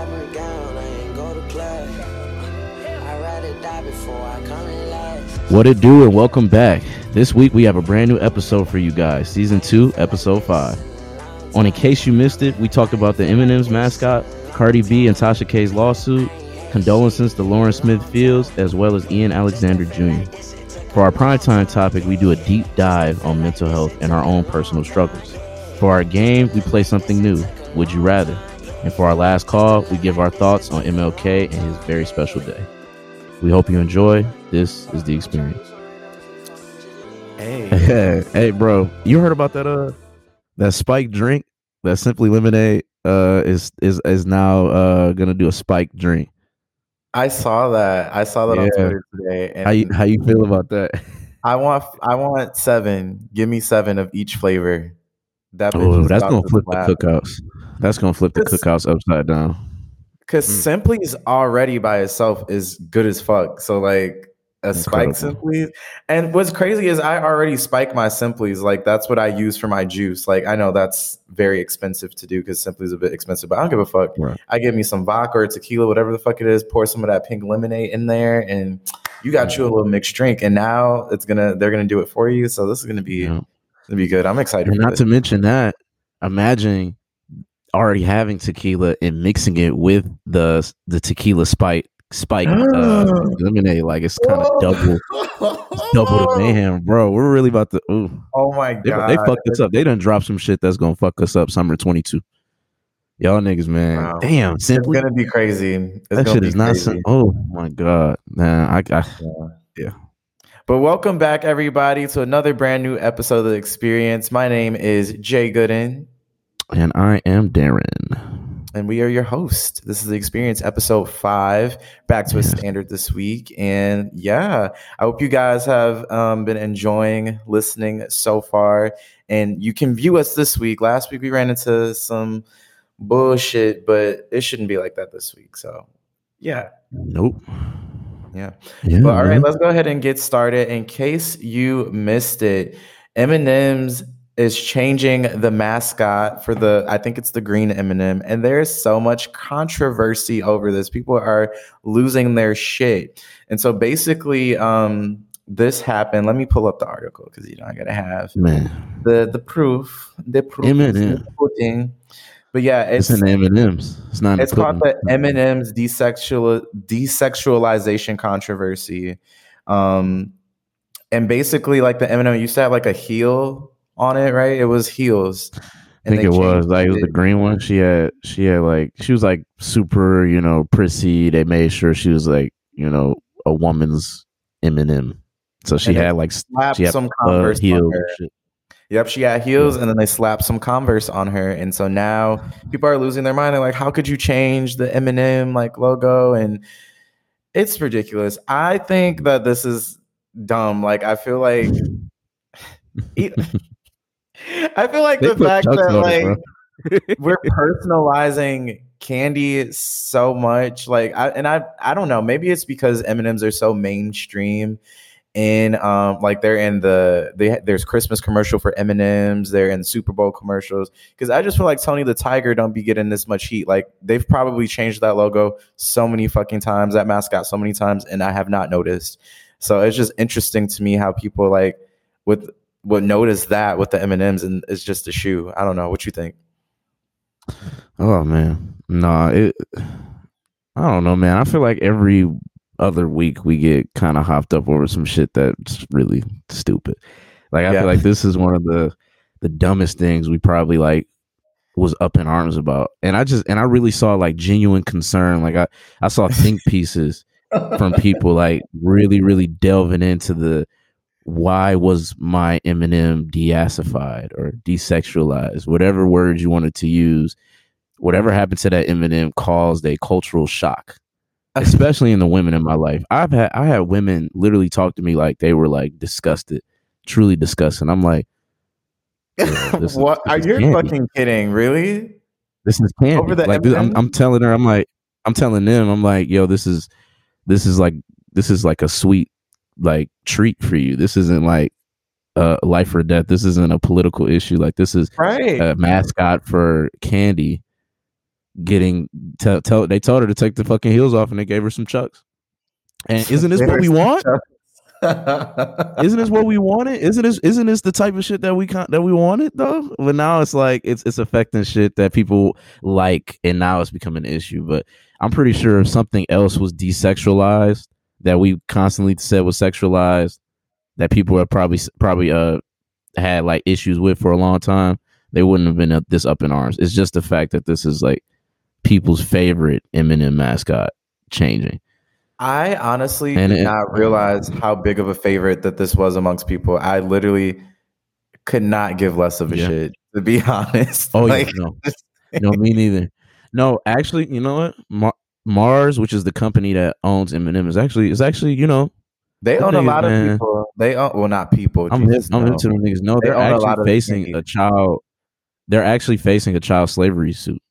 I ain't go to last. What it do and welcome back. This week we have a brand new episode for you guys. Season 2, episode 5. On In Case You Missed It, we talked about the M&M's mascot, Cardi B and Tasha K's lawsuit, condolences to Lauren Smith Fields, as well as Ian Alexander Jr. For our primetime topic, we do a deep dive on mental health and our own personal struggles. For our game, we play something new, Would You Rather? And for our last call, we give our thoughts on MLK and his very special day. We hope you enjoy. This is the experience. Hey, Hey, hey, bro, you heard about that? Uh, that spike drink, that Simply Lemonade, uh, is is is now uh gonna do a spike drink. I saw that. I saw that on Yeah. Twitter today. And How you how you feel about that? I want I want seven. Give me seven of each flavor. That Oh, that's gonna flip the cookouts. That's gonna flip the cookhouse upside down. Because Mm. Simply's already by itself is good as fuck. So like a spike Simply. And what's crazy is I already spike my Simplies. Like that's what I use for my juice. Like I know that's very expensive to do because Simply's a bit expensive, but I don't give a fuck. Right. I give me some vodka or tequila, whatever the fuck it is, pour some of that pink lemonade in there, and you got you a little mixed drink. And now it's gonna they're gonna do it for you. So this is gonna be Yeah. gonna be good. I'm excited And for not this. to mention that, imagine already having tequila and mixing it with the the tequila spike spike uh, lemonade. Like it's kind of double double the mayhem, bro. We're really about to. Ooh, Oh my god. they fucked us up. They done dropped some shit that's gonna fuck us up. Summer twenty two. Y'all niggas, man. Wow. Damn, It's gonna be crazy. It's that shit is not. Sim- oh my god, man. I, I But welcome back, everybody, to another brand new episode of the Experience. My name is Jay Gooden, and I am Darren. and we are your host. This is the Experience, episode five, back to a standard this week. And yeah, I hope you guys have um, been enjoying listening so far. And you can view us this week. Last week we ran into some bullshit, but it shouldn't be like that this week. So yeah, Nope. yeah. Yeah. But all right, let's go ahead and get started. In case you missed it, M&M's is changing the mascot for the I think it's the green M&M and there's so much controversy over this. People are losing their shit. And so basically um this happened. Let me pull up the article cuz you know I got to have man. the the proof, the proof M&M. pudding. But yeah, It's, it's in the M and M's. It's not. it's called the M&M's desexual desexualization controversy. Um and basically like the M&M used to have like a heel on it, right? It was heels. I think it was like it was the green one. She had she had like she was like super, you know, prissy. They made sure she was like, you know, a woman's M&M. So she had like she had some uh, Converse on heels. her. Yep, she had heels and then they slapped some Converse on her. And so now people are losing their mind. They're like, how could you change the M&M like logo? And it's ridiculous. I think that this is dumb. Like I feel like I feel like They the fact that on it, like we're personalizing candy so much like I, and I I don't know maybe it's because M&Ms are so mainstream and um like they're in the they there's Christmas commercial for M&Ms they're in Super Bowl commercials cuz I just feel like Tony the Tiger don't be getting this much heat like they've probably changed that logo so many fucking times that mascot so many times and I have not noticed so it's just interesting to me how people like with would notice that with the M&Ms and it's just a shoe I don't know what you think Oh man, nah. It. I don't know, man. I feel like every other week we get kind of hopped up over some shit that's really stupid. Like I Yeah. feel like this is one of the the dumbest things we probably like was up in arms about. And I just and I really saw like genuine concern. Like I I saw think pieces from people like really really delving into the why was my M&M deacified or desexualized, whatever words you wanted to use. Whatever happened to that M&M caused a cultural shock, especially in the women in my life. I've had I had women literally talk to me like they were like disgusted, truly disgusted. I'm like, this is- what this are you candy. fucking kidding? Really? this is candy. Over the like this- I'm, I'm telling her, I'm like, I'm telling them, I'm like, yo, this is this is like this is like a sweet like treat for you. This isn't like uh life or death. This isn't a political issue. Like this is Right. a mascot for candy. getting tell, tell they told her to take the fucking heels off and they gave her some chucks. And isn't this what we want? isn't this what we wanted? Isn't this isn't this the type of shit that we con- that we wanted though? But now it's like it's it's affecting shit that people like, and now it's becoming an issue. But I'm pretty sure if something else was desexualized that we constantly said was sexualized, that people have probably probably uh had like issues with for a long time, they wouldn't have been this up in arms. It's just the fact that this is like people's favorite M&M mascot changing. I honestly and did it, not realize how big of a favorite that this was amongst people. I literally could not give less of a yeah. shit, to be honest. Oh, like, yeah, no. no, me neither. No, actually, you know what? Mar- Mars, which is the company that owns M&M, is actually is actually you know they own a lot man. of people. They own well, not people. I'm, Jesus, I'm no. into them niggas. No, they are actually facing a child. They're actually facing a child slavery suit.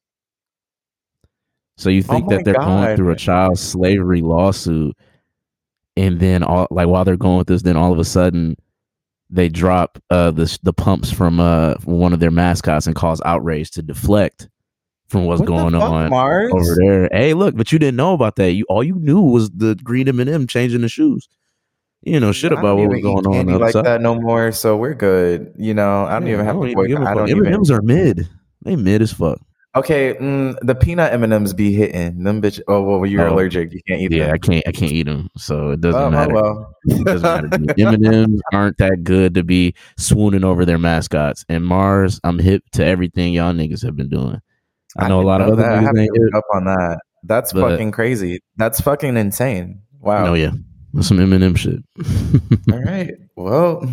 So you think oh that they're God. going through a child slavery lawsuit, and then all like while they're going with this, then all of a sudden they drop uh the the pumps from uh one of their mascots and cause outrage to deflect from what's what going fuck, on Mars? over there. Hey, look, but you didn't know about that. You all you knew was the green M and M changing the shoes. You know shit about what was going on like that no more. So we're good. You know, I don't yeah, even have to. Even I don't M&Ms are mid. They mid as fuck. Okay, mm, the peanut M and M's be hitting them bitch. Oh well, you're oh, allergic. You can't eat. Yeah, them. I can't. I can't eat them, so it doesn't oh, matter. well. it doesn't matter. M and M's aren't that good to be swooning over their mascots. And Mars, I'm hip to everything y'all niggas have been doing. I know I a lot of other that. niggas ain't up on that. That's but, fucking crazy. That's fucking insane. Wow. Oh yeah, That's some M shit. All right. Well,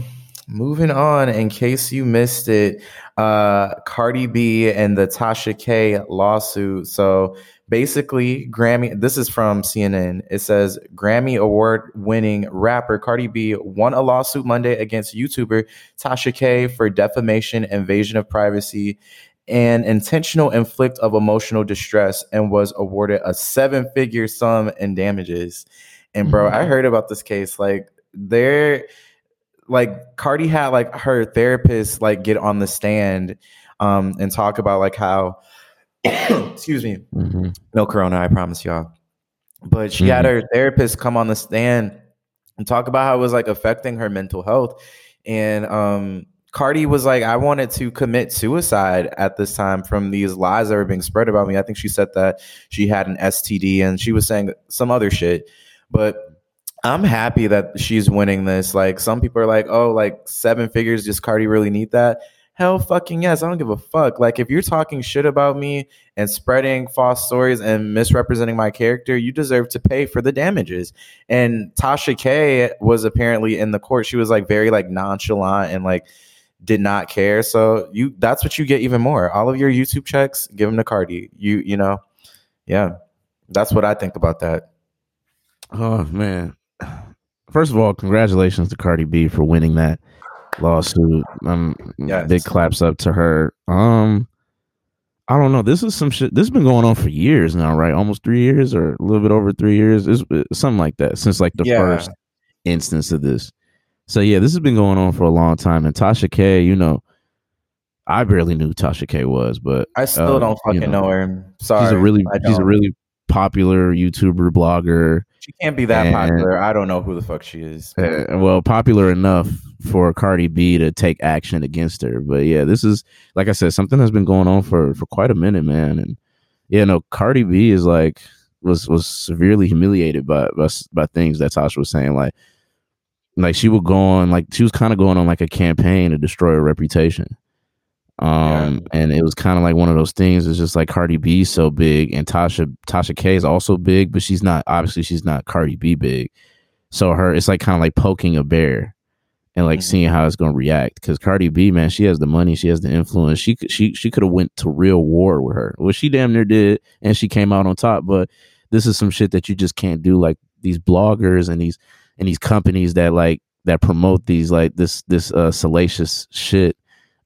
moving on. In case you missed it, uh, Cardi B and the Tasha K lawsuit. So basically, Grammy, this is from CNN. It says Grammy award winning rapper Cardi B won a lawsuit Monday against YouTuber Tasha K for defamation, invasion of privacy, and intentional inflict of emotional distress and was awarded a seven figure sum in damages. And bro, mm-hmm. I heard about this case. Like, there like Cardi had like her therapist like get on the stand um and talk about like how excuse me mm-hmm. no corona I promise y'all but she mm-hmm. had her therapist come on the stand and talk about how it was like affecting her mental health and um Cardi was like, I wanted to commit suicide at this time from these lies that were being spread about me. I think she said that she had an STD and she was saying some other shit. But I'm happy that she's winning this. Like some people are like, oh, like seven figures, does Cardi really need that? Hell fucking yes. I don't give a fuck. Like if you're talking shit about me and spreading false stories and misrepresenting my character, you deserve to pay for the damages. And Tasha K was apparently in the court. She was like very like nonchalant and like did not care. So you that's what you get even more. All of your YouTube checks, give them to Cardi. You you know, yeah. That's what I think about that. Oh man first of all, congratulations to Cardi B for winning that lawsuit. Um, yes. big claps up to her. Um, I don't know. This is some shit. This has been going on for years now, right? Almost three years, or a little bit over three years. It's, something like that since like the yeah. first instance of this. So yeah, this has been going on for a long time. And Tasha K, you know, I barely knew Tasha K was, but I still uh, don't fucking you know, know, her. Sorry, she's a really she's a really popular YouTuber blogger. She can't be that and, popular. I don't know who the fuck she is. Uh, well, popular enough for Cardi B to take action against her. But yeah, this is like I said, something that's been going on for for quite a minute, man. And yeah, no, Cardi B is like was was severely humiliated by by, by things that Tasha was saying, like like she would go on like she was kind of going on like a campaign to destroy her reputation um, yeah. and it was kind of like one of those things. It's just like Cardi B so big, and Tasha Tasha K is also big, but she's not obviously she's not Cardi B big. So her, it's like kind of like poking a bear and like mm-hmm. seeing how it's gonna react. Because Cardi B, man, she has the money, she has the influence. She could she she could have went to real war with her. Well, she damn near did, and she came out on top. But this is some shit that you just can't do. Like these bloggers and these and these companies that like that promote these like this this uh salacious shit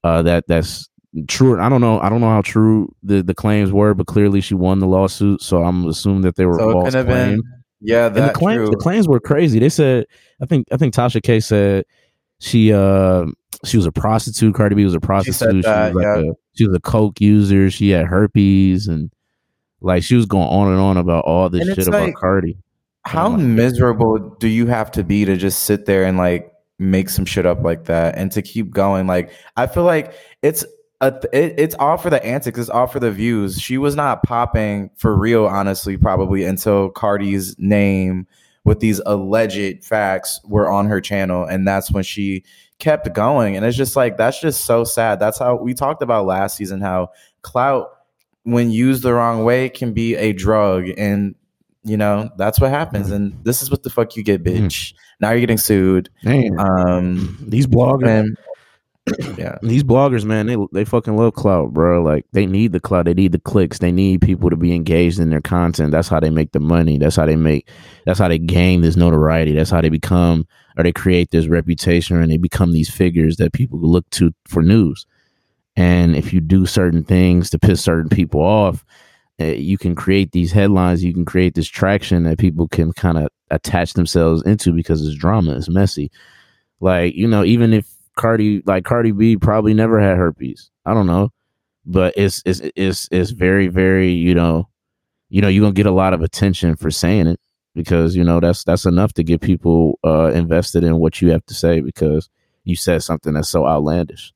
uh, that that's true. I don't know. I don't know how true the, the claims were, but clearly she won the lawsuit. So I'm assuming that they were so false claims. Yeah, that and the claims true. the claims were crazy. They said I think I think Tasha K said she uh she was a prostitute. Cardi B was a prostitute. She, that, she was like yeah. a she was a coke user. She had herpes and Like she was going on and on about all this And shit about like- Cardi. How like- miserable do you have to be to just sit there and like make some shit up like that and to keep going? Like, I feel like it's a, it, it's all for the antics, it's all for the views. She was not popping for real, honestly, probably until Cardi's name with these alleged facts were on her channel, and that's when she kept going. And it's just like that's just so sad. That's how we talked about last season how clout, when used the wrong way, can be a drug and you know that's what happens and this is what the fuck you get bitch now you're getting sued Damn. um these bloggers, and yeah these bloggers, man, they they fucking love clout, bro. Like they need the clout, they need the clicks, they need people to be engaged in their content. That's how they make the money. That's how they make. That's how they gain this notoriety. That's how they become or they create this reputation and they become these figures that people look to for news. And if you do certain things to piss certain people off, you can create these headlines. You can create this traction that people can kind of attach themselves into because it's drama. It's messy. Like you know, even if Cardi, like Cardi B, probably never had herpes. I don't know, but it's it's it's it's very very you know, you know you're gonna get a lot of attention for saying it because you know that's that's enough to get people uh invested in what you have to say because you said something that's so outlandish.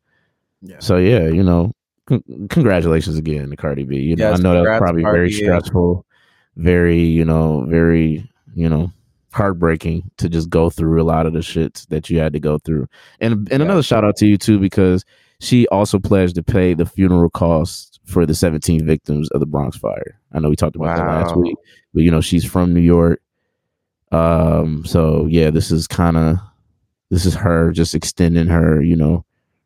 yeah So yeah, you know, con- congratulations again to Cardi B. You know, Yes, I know that was probably very stressful, very you know, very you know, heartbreaking to just go through a lot of the shit that you had to go through. And and Yeah. another shout out to you too because she also pledged to pay the funeral costs for the 17 victims of the Bronx fire. I know we talked about that last week, but you know, she's from New York. Um, so yeah, this is kind of this is her just extending her, you know,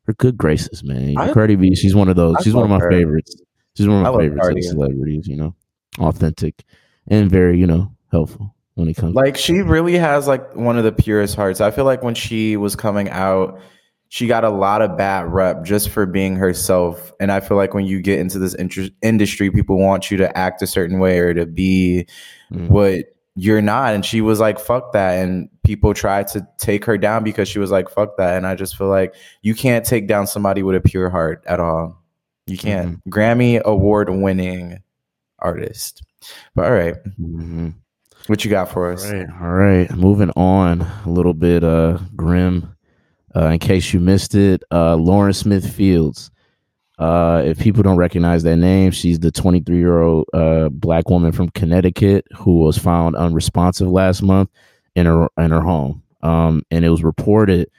her good graces, man. I- Cardi B, she's one of those. I she's one of my her. favorites. She's one of my love favorites of Cardi. celebrities, you know, authentic and very, you know, helpful when it comes. like she really has like one of the purest hearts i feel like when she was coming out she got a lot of bad rep just for being herself and i feel like when you get into this inter- industry people want you to act a certain way or to be Mm. what you're not. And she was like fuck that. And people tried to take her down because she was like fuck that. And i just feel like you can't take down somebody with a pure heart at all. You can't. Grammy award winning artist. But all right. Mhm. what you got for us? All right, all right. Moving on, a little bit uh grim. Uh, in case you missed it, uh, Lauren Smith Fields. Uh, if people don't recognize that name, she's the 23 year old uh, black woman from Connecticut who was found unresponsive last month in her in her home. Um, and it was reported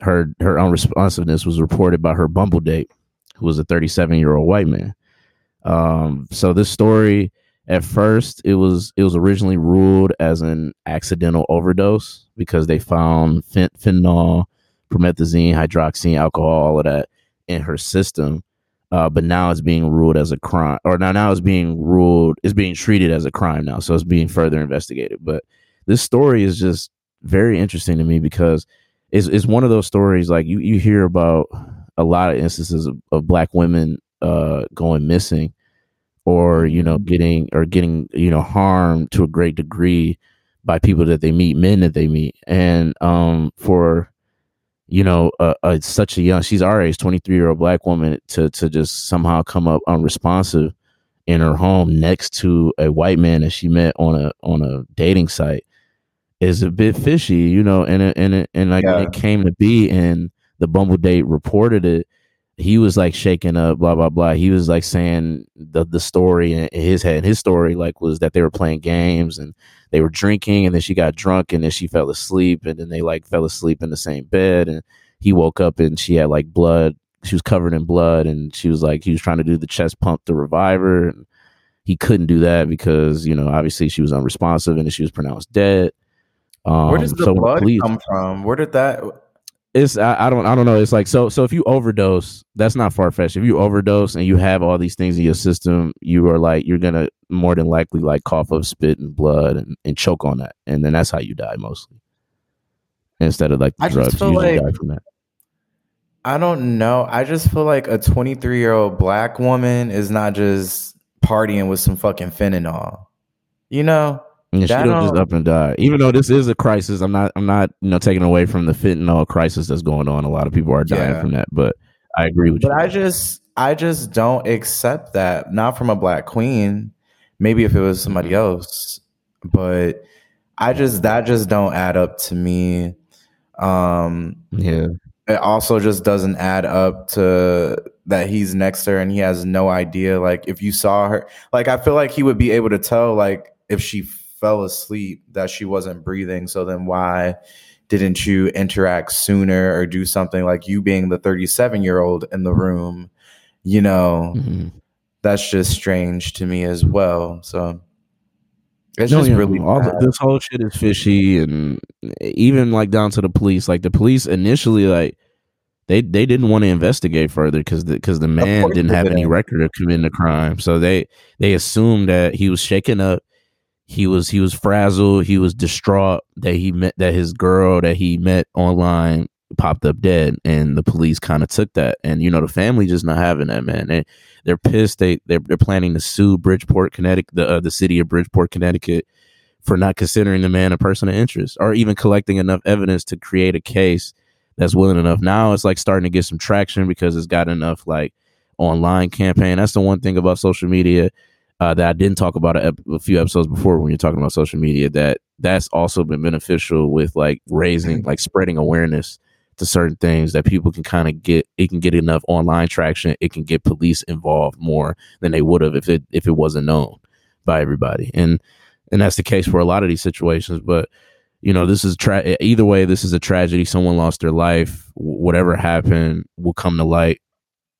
her her unresponsiveness was reported by her Bumble date, who was a 37 year old white man. Um, so this story at first it was it was originally ruled as an accidental overdose because they found fent- fentanyl promethazine hydroxyzine alcohol all of that in her system uh, but now it's being ruled as a crime or now now it's being ruled it's being treated as a crime now so it's being further investigated. But this story is just very interesting to me because it's, it's one of those stories like you, you hear about a lot of instances of, of black women uh, going missing or you know getting or getting you know harmed to a great degree by people that they meet men that they meet. And um for you know uh, uh such a young she's our age 23 year old black woman to to just somehow come up unresponsive in her home next to a white man that she met on a on a dating site is a bit fishy you know and it, and and like Yeah. it came to be and the bumble date reported it he was like shaking up, blah blah blah. He was like saying the the story in his head. His story like was that they were playing games and they were drinking, and then she got drunk, and then she fell asleep, and then they like fell asleep in the same bed, and he woke up and she had like blood. She was covered in blood, and she was like he was trying to do the chest pump to revive her, and he couldn't do that because you know obviously she was unresponsive and she was pronounced dead. Um, Where does the so blood police- come from? Where did that? It's I, I don't I don't know. It's like so so if you overdose, that's not far fetched. If you overdose and you have all these things in your system, you are like you're gonna more than likely like cough up spit and blood and, and choke on that, and then that's how you die mostly. Instead of like the I drugs, you like- die from that. I don't know. I just feel like a 23 year old black woman is not just partying with some fucking fentanyl. You know? She that don't just up and die. Even though this is a crisis, I'm not I'm not you know taking away from the fentanyl crisis that's going on. A lot of people are dying Yeah. from that, but I agree with But you. I just I just don't accept that. Not from a black queen. maybe if it was somebody Mm-hmm. else, but I just that just don't add up to me. Um, Yeah. it also just doesn't add up to that he's next to her and he has no idea. Like if you saw her, like I feel like he would be able to tell, like if she fell asleep that she wasn't breathing. So then why didn't you interact sooner or do something like you being the 37 year old in the room? You know, Mhm. that's just strange to me as well. So it's No, just really all the, this whole shit is fishy, and even like down to the police. Like the police initially, like they they didn't want to investigate further because the because the man didn't have any didn't. record of committing a crime. So they they assumed that he was shaken up. He was he was frazzled. He was distraught that he met that his girl that he met online popped up dead, and the police kind of took that. And you know the family just not having that man. They they're pissed. They they're, they're planning to sue Bridgeport, Connecticut, the uh, the city of Bridgeport, Connecticut, for not considering the man a person of interest or even collecting enough evidence to create a case that's willing enough. Now it's like starting to get some traction because it's got enough like online campaign. That's the one thing about social media uh, that I didn't talk about a, a few episodes before when you're talking about social media. That that's also been beneficial with like raising, like spreading awareness to certain things that people can kind of get. It can get enough online traction. It can get police involved more than they would have if it if it wasn't known by everybody. And and that's the case for a lot of these situations. But you know, this is tra- either way. This is a tragedy. Someone lost their life. Whatever happened will come to light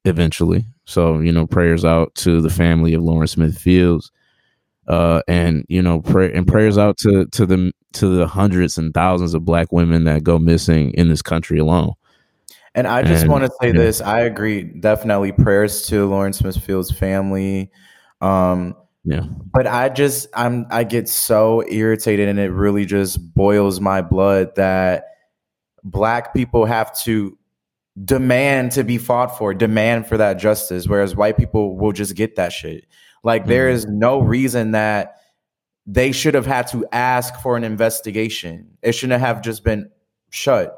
eventually. So you know, prayers out to the family of Lawrence Smith Fields, uh, and you know, pray and prayers out to to the to the hundreds and thousands of Black women that go missing in this country alone. And I just And, want to say yeah. this. I agree. Definitely prayers to Lawrence Smithfield's family. Um, Yeah, but I just I'm I get so irritated and it really just boils my blood that black people have to demand to be fought for, demand for that justice, whereas white people will just get that shit. Like there Mhm. is no reason that they should have had to ask for an investigation. It shouldn't have just been shut.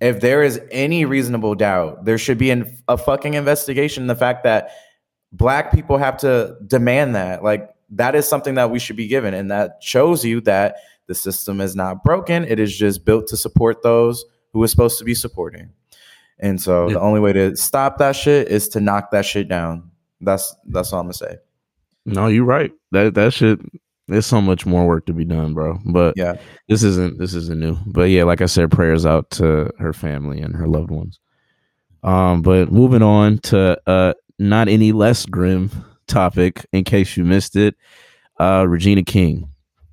If there is any reasonable doubt, there should be an, a fucking investigation. The fact that black people have to demand that, like that is something that we should be given, and that shows you that the system is not broken. It is just built to support those who is supposed to be supporting. And so Yeah. the only way to stop that shit is to knock that shit down. That's that's all I'm gonna say. no, you're right. That that shit. There's so much more work to be done, bro. But Yeah. this isn't this isn't new. But yeah, like I said, prayers out to her family and her loved ones. Um, but moving on to uh not any less grim topic, in case you missed it, uh Regina King.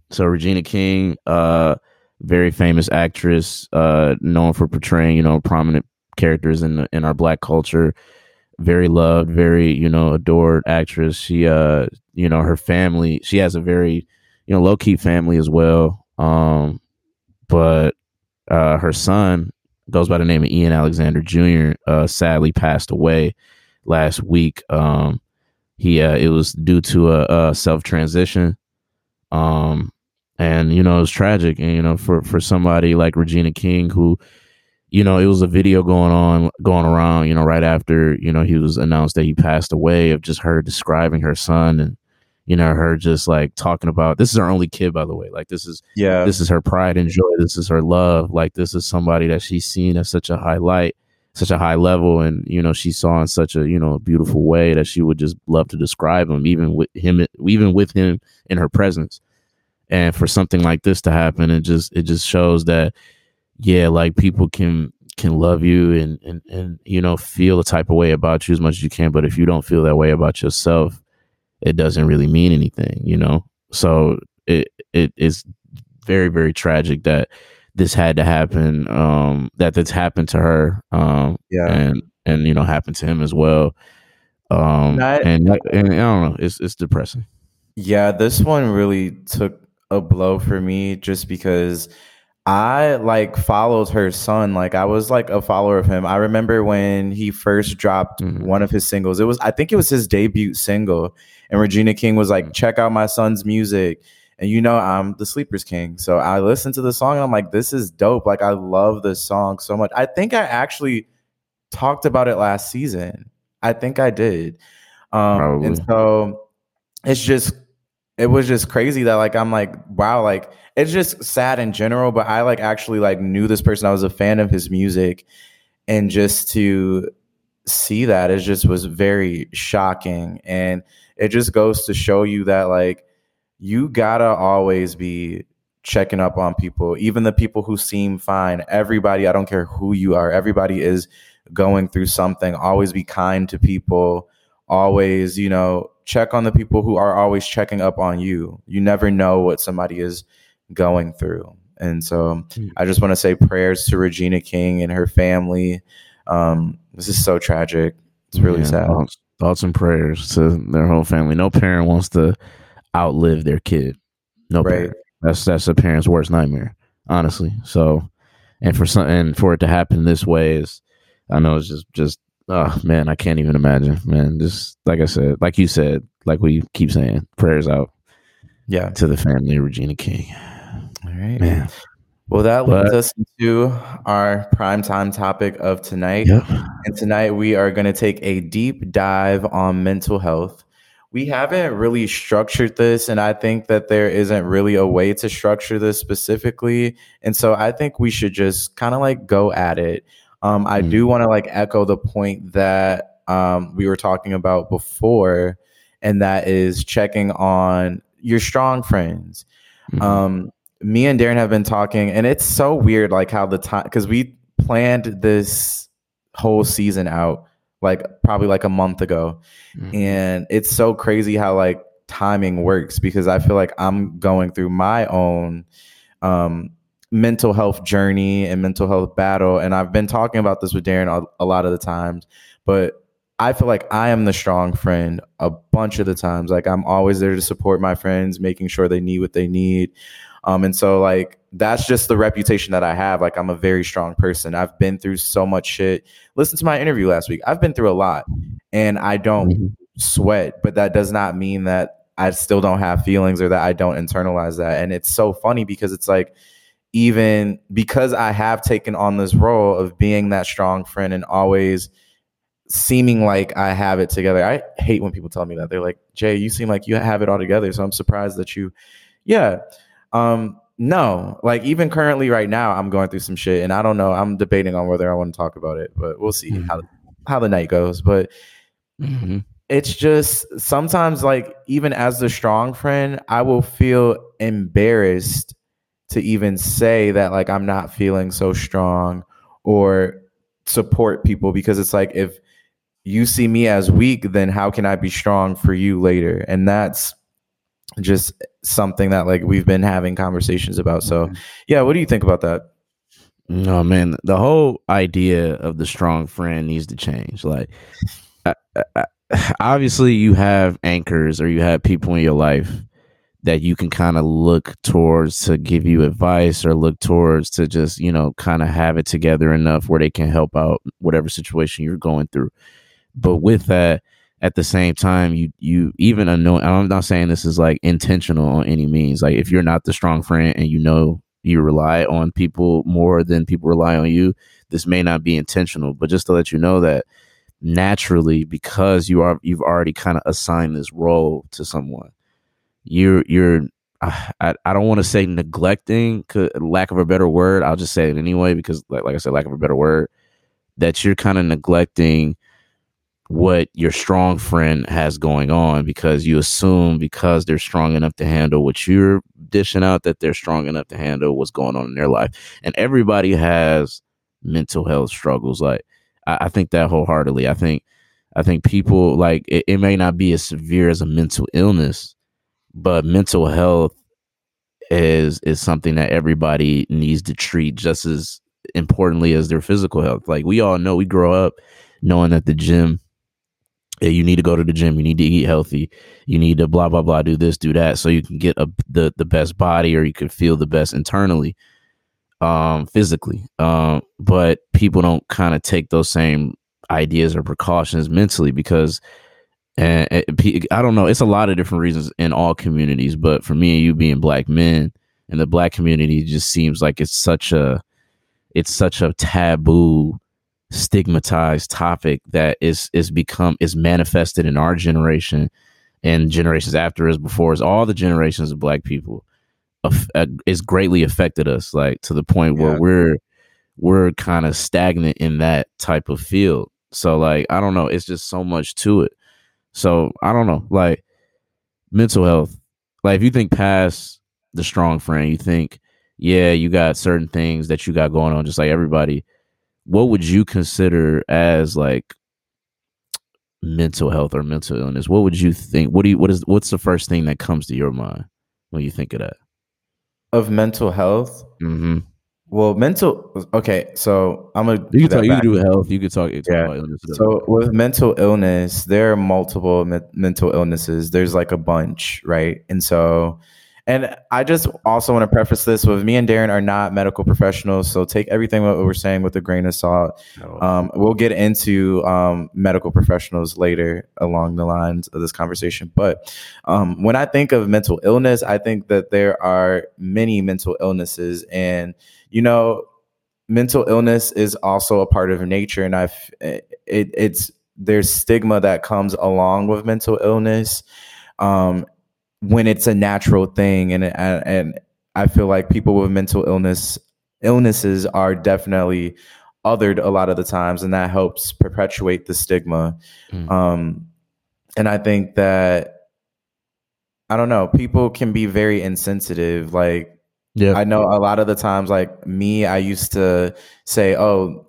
So Regina King, uh very famous actress, uh known for portraying, you know, prominent characters in in our black culture. Very loved, very, you know, adored actress. She uh, you know, her family, she has a very, you know, low key family as well. Um, but uh, her son goes by the name of Ian Alexander Jr. Uh, sadly passed away last week. Um, he uh, it was due to a, a self transition. Um, and you know it was tragic, and you know for for somebody like Regina King who. You know, it was a video going on, going around. You know, right after you know he was announced that he passed away, of just her describing her son and you know her just like talking about this is her only kid by the way like this is Yeah. this is her pride and joy this is her love like this is somebody that she's seen at such a high light such a high level and you know she saw in such a you know beautiful way that she would just love to describe him even with him even with him in her presence and for something like this to happen it just it just shows that yeah like people can can love you and and and you know feel a type of way about you as much as you can but if you don't feel that way about yourself it doesn't really mean anything, you know. So it it is very very tragic that this had to happen. Um, that this happened to her. Um, yeah. and and you know happened to him as well. Um, Not- and and I don't know. It's it's depressing. Yeah, this one really took a blow for me just because I like followed her son. Like I was like a follower of him. I remember when he first dropped Mhm. one of his singles. It was I think it was his debut single. And Regina King was like, check out my son's music. And you know, I'm the sleepers king. So I listened to the song and I'm like, this is dope. Like I love this song so much. I think I actually talked about it last season. I think I did. Um, and so it's just it was just crazy that like I'm like wow like it's just sad in general but I like actually like knew this person. I was a fan of his music and just to see that it just was very shocking. And it just goes to show you that like you gotta always be checking up on people even the people who seem fine. Everybody i don't care who you are everybody is going through something. Always be kind to people. Always you know check on the people who are always checking up on you. You never know what somebody is going through. And so mm. i just want to say prayers to regina king and her family. Um, this is so tragic. It's really yeah, sad. thoughts, thoughts and prayers to their whole family. No parent wants to outlive their kid. No right. parent. That's that's a parent's worst nightmare honestly. So and for some and for it to happen this way is i know it's just just oh man, I can't even imagine, man. Just like I said, like you said, like we keep saying, prayers out. Yeah. To the family of Regina King. All right. Man. Well, that but, leads us to our prime time topic of tonight. Yep. And tonight we are going to take a deep dive on mental health. We haven't really structured this, and I think that there isn't really a way to structure this specifically. And so I think we should just kind of like go at it. Um, I mm. do want to like echo the point that um, we were talking about before, and that is checking on your strong friends. Mm-hmm. Um, me and Darren have been talking, and it's so weird, like how the time because we planned this whole season out like probably like a month ago, mm-hmm. and it's so crazy how like timing works because I feel like I'm going through my own um mental health journey and mental health battle. And I've been talking about this with Darren a, a, lot of the times, but I feel like I am the strong friend a bunch of the times. Like I'm always there to support my friends, making sure they need what they need. Um, and so like that's just the reputation that I have. Like I'm a very strong person. I've been through so much shit. Listen to my interview last week. I've been through a lot and I don't mm-hmm. sweat, but that does not mean that I still don't have feelings or that I don't internalize that. And it's so funny because it's like even because I have taken on this role of being that strong friend and always seeming like I have it together. I hate when people tell me that. They're like, "Jay, you seem like you have it all together." So I'm surprised that you Yeah. Um no, like even currently right now I'm going through some shit and I don't know. I'm debating on whether I want to talk about it, but we'll see mm-hmm. how how the night goes, but mm-hmm. It's just sometimes like even as the strong friend, I will feel embarrassed to even say that like I'm not feeling so strong or support people because it's like if you see me as weak, then how can I be strong for you later? And that's just something that like we've been having conversations about. So, mm-hmm. yeah, what do you think about that? No, man, the whole idea of the strong friend needs to change. Like, I, I, obviously, you have anchors or you have people in your life that you can kind of look towards to give you advice or look towards to just you know kind of have it together enough where they can help out whatever situation you're going through. But with that at the same time you you even i'm not saying this is like intentional on any means. Like if you're not the strong friend and you know you rely on people more than people rely on you this may not be intentional. But just to let you know that naturally because you are you've already kind of assigned this role to someone you're you're I, I don't want to say neglecting lack of a better word i'll just say it anyway because like, like i said lack of a better word that you're kind of neglecting what your strong friend has going on because you assume because they're strong enough to handle what you're dishing out that they're strong enough to handle what's going on in their life. And everybody has mental health struggles like i, I think that wholeheartedly. I think i think people like it, it may not be as severe as a mental illness but mental health is is something that everybody needs to treat just as importantly as their physical health. Like we all know, we grow up knowing that the gym, you need to go to the gym, you need to eat healthy, you need to blah blah blah, do this, do that, so you can get a, the the best body or you can feel the best internally, um, physically. Um, but people don't kind of take those same ideas or precautions mentally because and I don't know. It's a lot of different reasons in all communities, but for me and you being black men and the black community just seems like it's such a it's such a taboo stigmatized topic that is is become is manifested in our generation and generations after us, before us, all the generations of black people, uh, is greatly affected us, like to the point yeah. where we're we're kind of stagnant in that type of field. So like I don't know, it's just so much to it. So I don't know, like mental health. Like if you think past the strong friend, you think, yeah, you got certain things that you got going on, just like everybody. What would you consider as like mental health or mental illness? What would you think? What do you what is what's the first thing that comes to your mind when you think of that? Of mental health? Mm-hmm. Well, mental. Okay, so I'm gonna. You can talk. You can do health. You can talk. yeah. So with mental illness, there are multiple me- mental illnesses. There's like a bunch, right? And so and I just also want to preface this with me and Darren are not medical professionals, so take everything what we're saying with a grain of salt. Um, we'll get into um, medical professionals later along the lines of this conversation. But um, when I think of mental illness, I think that there are many mental illnesses, and you know, mental illness is also a part of nature, and I've it, it's there's stigma that comes along with mental illness. Um, when it's a natural thing and and I feel like people with mental illness illnesses are definitely othered a lot of the times and that helps perpetuate the stigma mm. um and I think that I don't know people can be very insensitive like yeah I know a lot of the times like me I used to say oh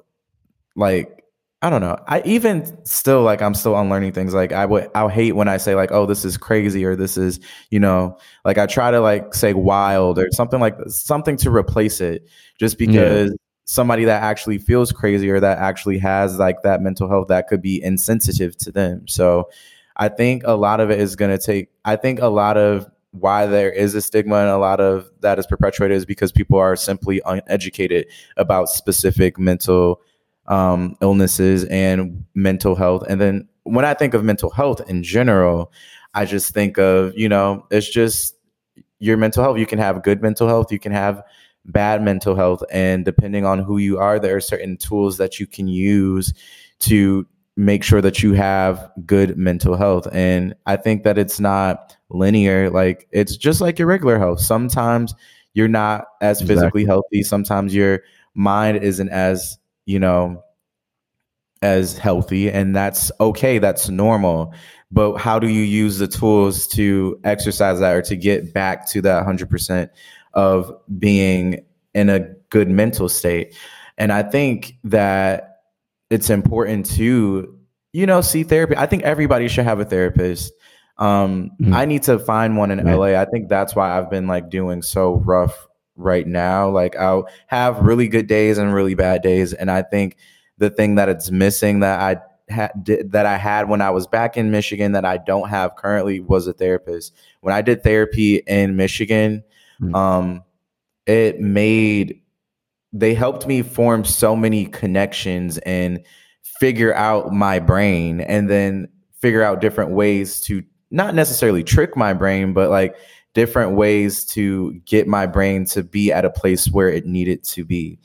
like I don't know. I even still like I'm still unlearning things. Like I would I'll hate when I say like, oh, this is crazy or this is, you know, like I try to like say wild or something like something to replace it just because yeah. somebody that actually feels crazy or that actually has like that mental health that could be insensitive to them. So I think a lot of it is gonna take I think a lot of why there is a stigma and a lot of that is perpetuated is because people are simply uneducated about specific mental um, illnesses and mental health. And then when I think of mental health in general, I just think of, you know, it's just your mental health. You can have good mental health, you can have bad mental health. And depending on who you are, there are certain tools that you can use to make sure that you have good mental health. And I think that it's not linear. Like it's just like your regular health. Sometimes you're not as physically exactly. healthy. Sometimes your mind isn't as you know, as healthy, and that's okay. That's normal. But how do you use the tools to exercise that or to get back to that 100% of being in a good mental state? And I think that it's important to, you know, see therapy. I think everybody should have a therapist. Um, mm-hmm. I need to find one in LA. I think that's why I've been like doing so rough right now. Like I'll have really good days and really bad days, and I think the thing that it's missing that I had that I had when I was back in Michigan that I don't have currently was a therapist. When I did therapy in Michigan, mm-hmm. um, it made they helped me form so many connections and figure out my brain and then figure out different ways to not necessarily trick my brain but like different ways to get my brain to be at a place where it needed to be.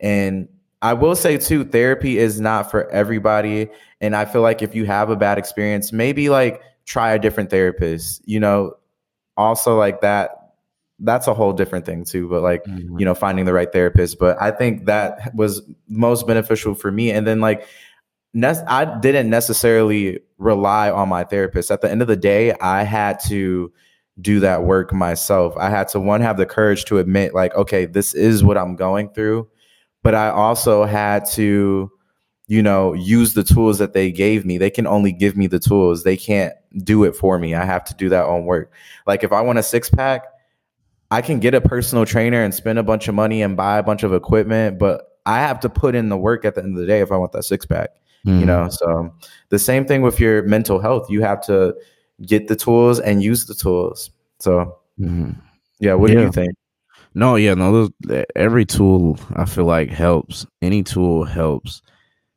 And I will say too, therapy is not for everybody. And I feel like if you have a bad experience, maybe like try a different therapist, you know, also like that. That's a whole different thing too, but like, mm-hmm. you know, finding the right therapist. But I think that was most beneficial for me. And then like, ne- I didn't necessarily rely on my therapist. At the end of the day, I had to do that work myself. I had to one have the courage to admit like okay, this is what I'm going through, but I also had to you know, use the tools that they gave me. They can only give me the tools. They can't do it for me. I have to do that own work. Like if I want a six pack, I can get a personal trainer and spend a bunch of money and buy a bunch of equipment, but I have to put in the work at the end of the day if I want that six pack. Mm. You know, so the same thing with your mental health. You have to get the tools and use the tools. So, mm-hmm. yeah, what yeah. do you think? No, yeah, no. Every tool I feel like helps. Any tool helps.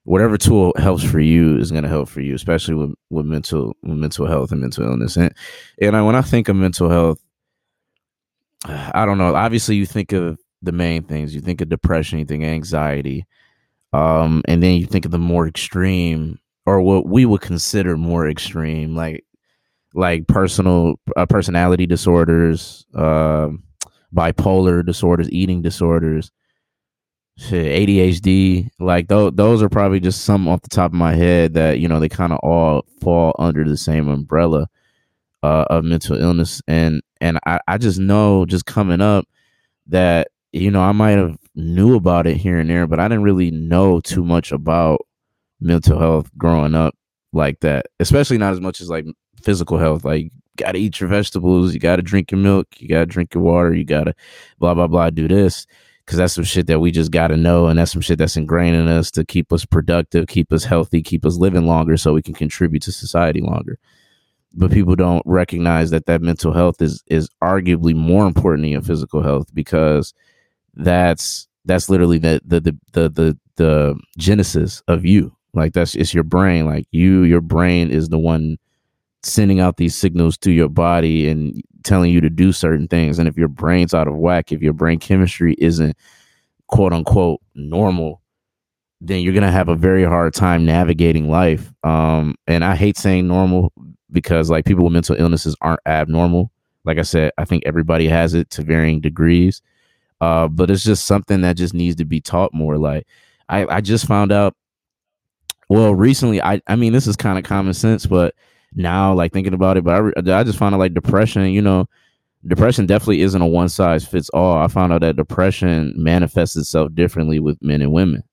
Whatever tool helps for you is going to help for you, especially with, with mental with mental health and mental illness. And and I, when I think of mental health, I don't know. Obviously, you think of the main things. You think of depression. You think anxiety, um, and then you think of the more extreme or what we would consider more extreme, like like personal uh, personality disorders, uh, bipolar disorders, eating disorders, ADHD. Like those, those are probably just some off the top of my head that you know they kind of all fall under the same umbrella uh, of mental illness. And and I, I just know just coming up that you know I might have knew about it here and there, but I didn't really know too much about mental health growing up like that. Especially not as much as like physical health. Like gotta eat your vegetables, you gotta drink your milk, you gotta drink your water, you gotta blah blah blah do this because that's some shit that we just got to know and that's some shit that's ingrained in us to keep us productive keep us healthy keep us living longer so we can contribute to society longer but people don't recognize that that mental health is is arguably more important than your physical health because that's that's literally the the the the the, the genesis of you like that's it's your brain like you your brain is the one sending out these signals to your body and telling you to do certain things. And if your brain's out of whack, if your brain chemistry isn't quote unquote normal, then you're gonna have a very hard time navigating life. Um, and I hate saying normal because like people with mental illnesses aren't abnormal. Like I said, I think everybody has it to varying degrees. Uh, but it's just something that just needs to be taught more. Like I, I just found out well recently I I mean this is kind of common sense, but now, like thinking about it. But I, I just found out like depression, you know, depression definitely isn't a one size fits all. I found out that depression manifests itself differently with men and women.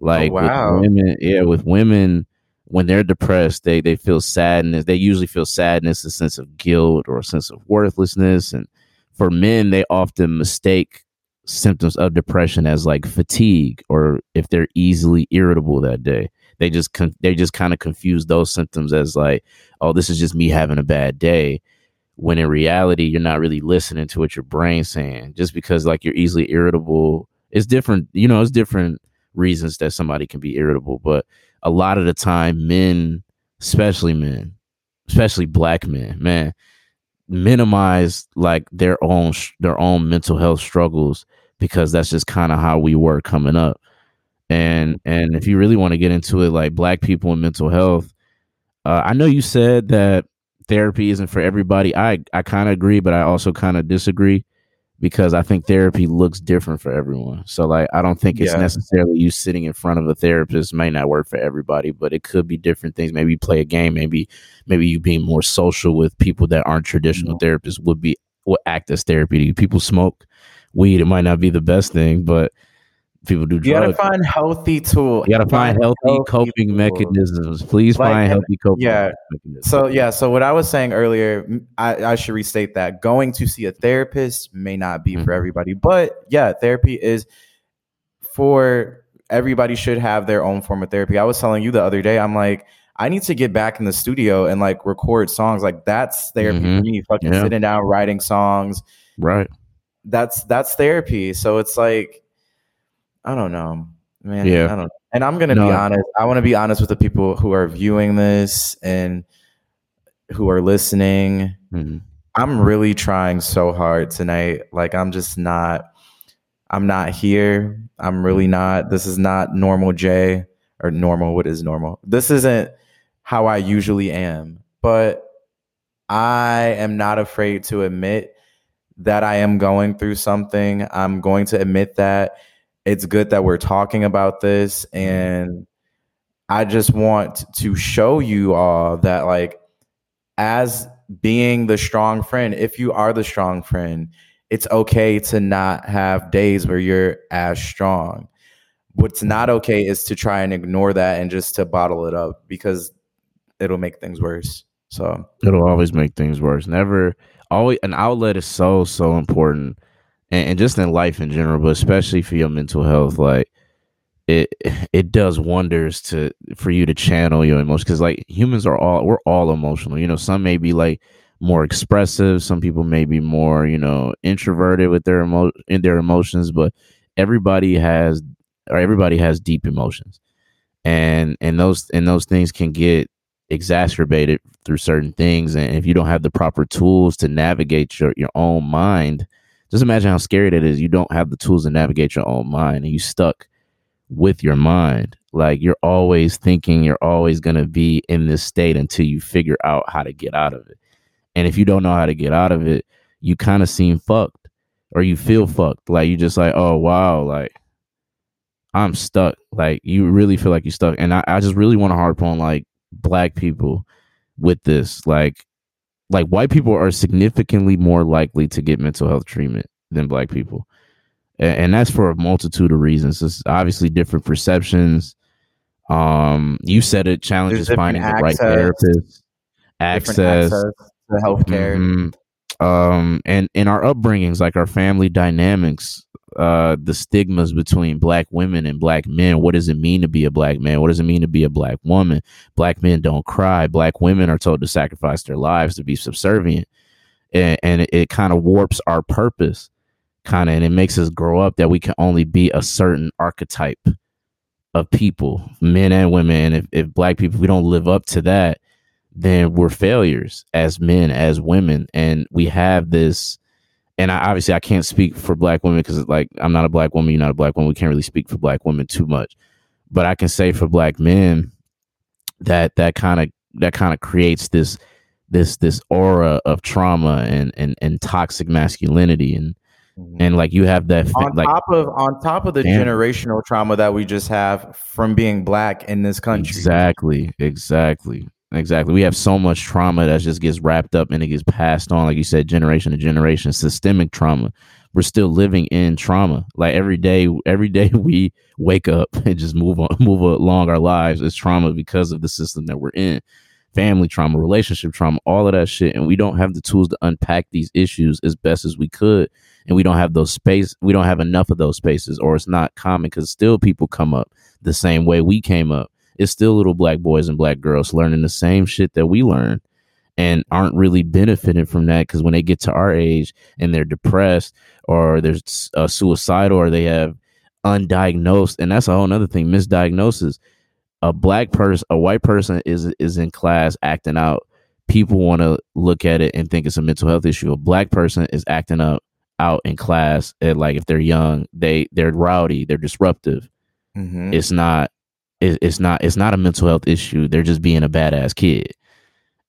Like oh, wow. with women, yeah, with women when they're depressed, they they feel sadness. They usually feel sadness, a sense of guilt or a sense of worthlessness. And for men, they often mistake symptoms of depression as like fatigue or if they're easily irritable that day. They just con- they just kind of confuse those symptoms as like oh this is just me having a bad day when in reality you're not really listening to what your brain's saying. Just because like you're easily irritable it's different you know it's different reasons that somebody can be irritable but a lot of the time men especially men especially black men man minimize like their own their own mental health struggles because that's just kind of how we were coming up. And and if you really want to get into it like black people and mental health uh, i know you said that therapy isn't for everybody. I i kind of agree but i also kind of disagree because i think therapy looks different for everyone. So like i don't think it's yeah. necessarily you sitting in front of a therapist may not work for everybody but it could be different things. Maybe you play a game maybe maybe you being more social with people that aren't traditional mm-hmm. therapists would be would act as therapy people smoke weed it might not be the best thing but people do drugs. You gotta find healthy tools. You gotta find, find healthy, healthy, coping tools. mechanisms. Please like, find healthy coping yeah. mechanisms. So yeah, so what I was saying earlier, I, I should restate that going to see a therapist may not be mm-hmm. for everybody, but yeah, therapy is for everybody should have their own form of therapy. I was telling you the other day, I'm like, I need to get back in the studio and like record songs. Like that's therapy mm-hmm. for me. Fucking yeah. sitting down, writing songs. Right. That's that's therapy. So it's like I don't know, man. Yeah. I don't. And I'm gonna no. be honest. I want to be honest with the people who are viewing this and who are listening. Mm-hmm. I'm really trying so hard tonight. Like I'm just not. I'm not here. I'm really not. This is not normal Jay or normal. What is normal? This isn't how I usually am. But I am not afraid to admit that I am going through something. I'm going to admit that it's good that we're talking about this mm-hmm. and i just want to show you all that like as being the strong friend if you are the strong friend it's okay to not have days where you're as strong what's not okay is to try and ignore that and just to bottle it up because it'll make things worse so it'll always make things worse never always an outlet is so so important. And, and just in life in general, but especially for your mental health, like it it does wonders to for you to channel your emotions. Because like humans are all we're all emotional. You know, some may be like more expressive, some people may be more you know introverted with their emo in their emotions, but everybody has or everybody has deep emotions, and and those and those things can get exacerbated through certain things and if you don't have the proper tools to navigate your, your own mind just imagine how scary that is. You don't have the tools to navigate your own mind and you stuck with your mind. Like you're always thinking you're always going to be in this state until you figure out how to get out of it. And if you don't know how to get out of it, you kind of seem fucked or you feel fucked. Like you just like, oh wow, like I'm stuck. Like you really feel like you're stuck. And I, I just really want to harp on like black people with this. Like like white people are significantly more likely to get mental health treatment than black people. And, and that's for a multitude of reasons. It's obviously different perceptions. Um, you said it challenges finding access, the right therapist, access, access to healthcare. Mm-hmm. Um, and in our upbringings, like our family dynamics, uh, the stigmas between black women and black men. What does it mean to be a black man? What does it mean to be a black woman? Black men don't cry. Black women are told to sacrifice their lives to be subservient, and, and it, it kind of warps our purpose, kind of, and it makes us grow up that we can only be a certain archetype of people, men and women. And if, if black people, if we don't live up to that, then we're failures as men, as women, and we have this and I, obviously I can't speak for black women because like I'm not a black woman, you're not a black woman. We can't really speak for black women too much, but I can say for black men that that kind of that kind of creates this this this aura of trauma and and and toxic masculinity and mm-hmm. and like you have that on like, top of on top of the damn. generational trauma that we just have from being black in this country exactly exactly Exactly. We have so much trauma that just gets wrapped up and it gets passed on, like you said, generation to generation, systemic trauma. We're still living in trauma. Like every day, every day we wake up and just move on, move along our lives. It's trauma because of the system that we're in. Family trauma, relationship trauma, all of that shit. And we don't have the tools to unpack these issues as best as we could. And we don't have those space. We don't have enough of those spaces, or it's not common because still people come up the same way we came up it's still little black boys and black girls learning the same shit that we learn and aren't really benefiting from that because when they get to our age and they're depressed or there's a suicidal or they have undiagnosed and that's a whole other thing misdiagnosis. A black person a white person is is in class acting out. People want to look at it and think it's a mental health issue. A black person is acting up out in class and like if they're young they they're rowdy they're disruptive. Mm-hmm. it's not it, it's not it's not a mental health issue. They're just being a badass kid,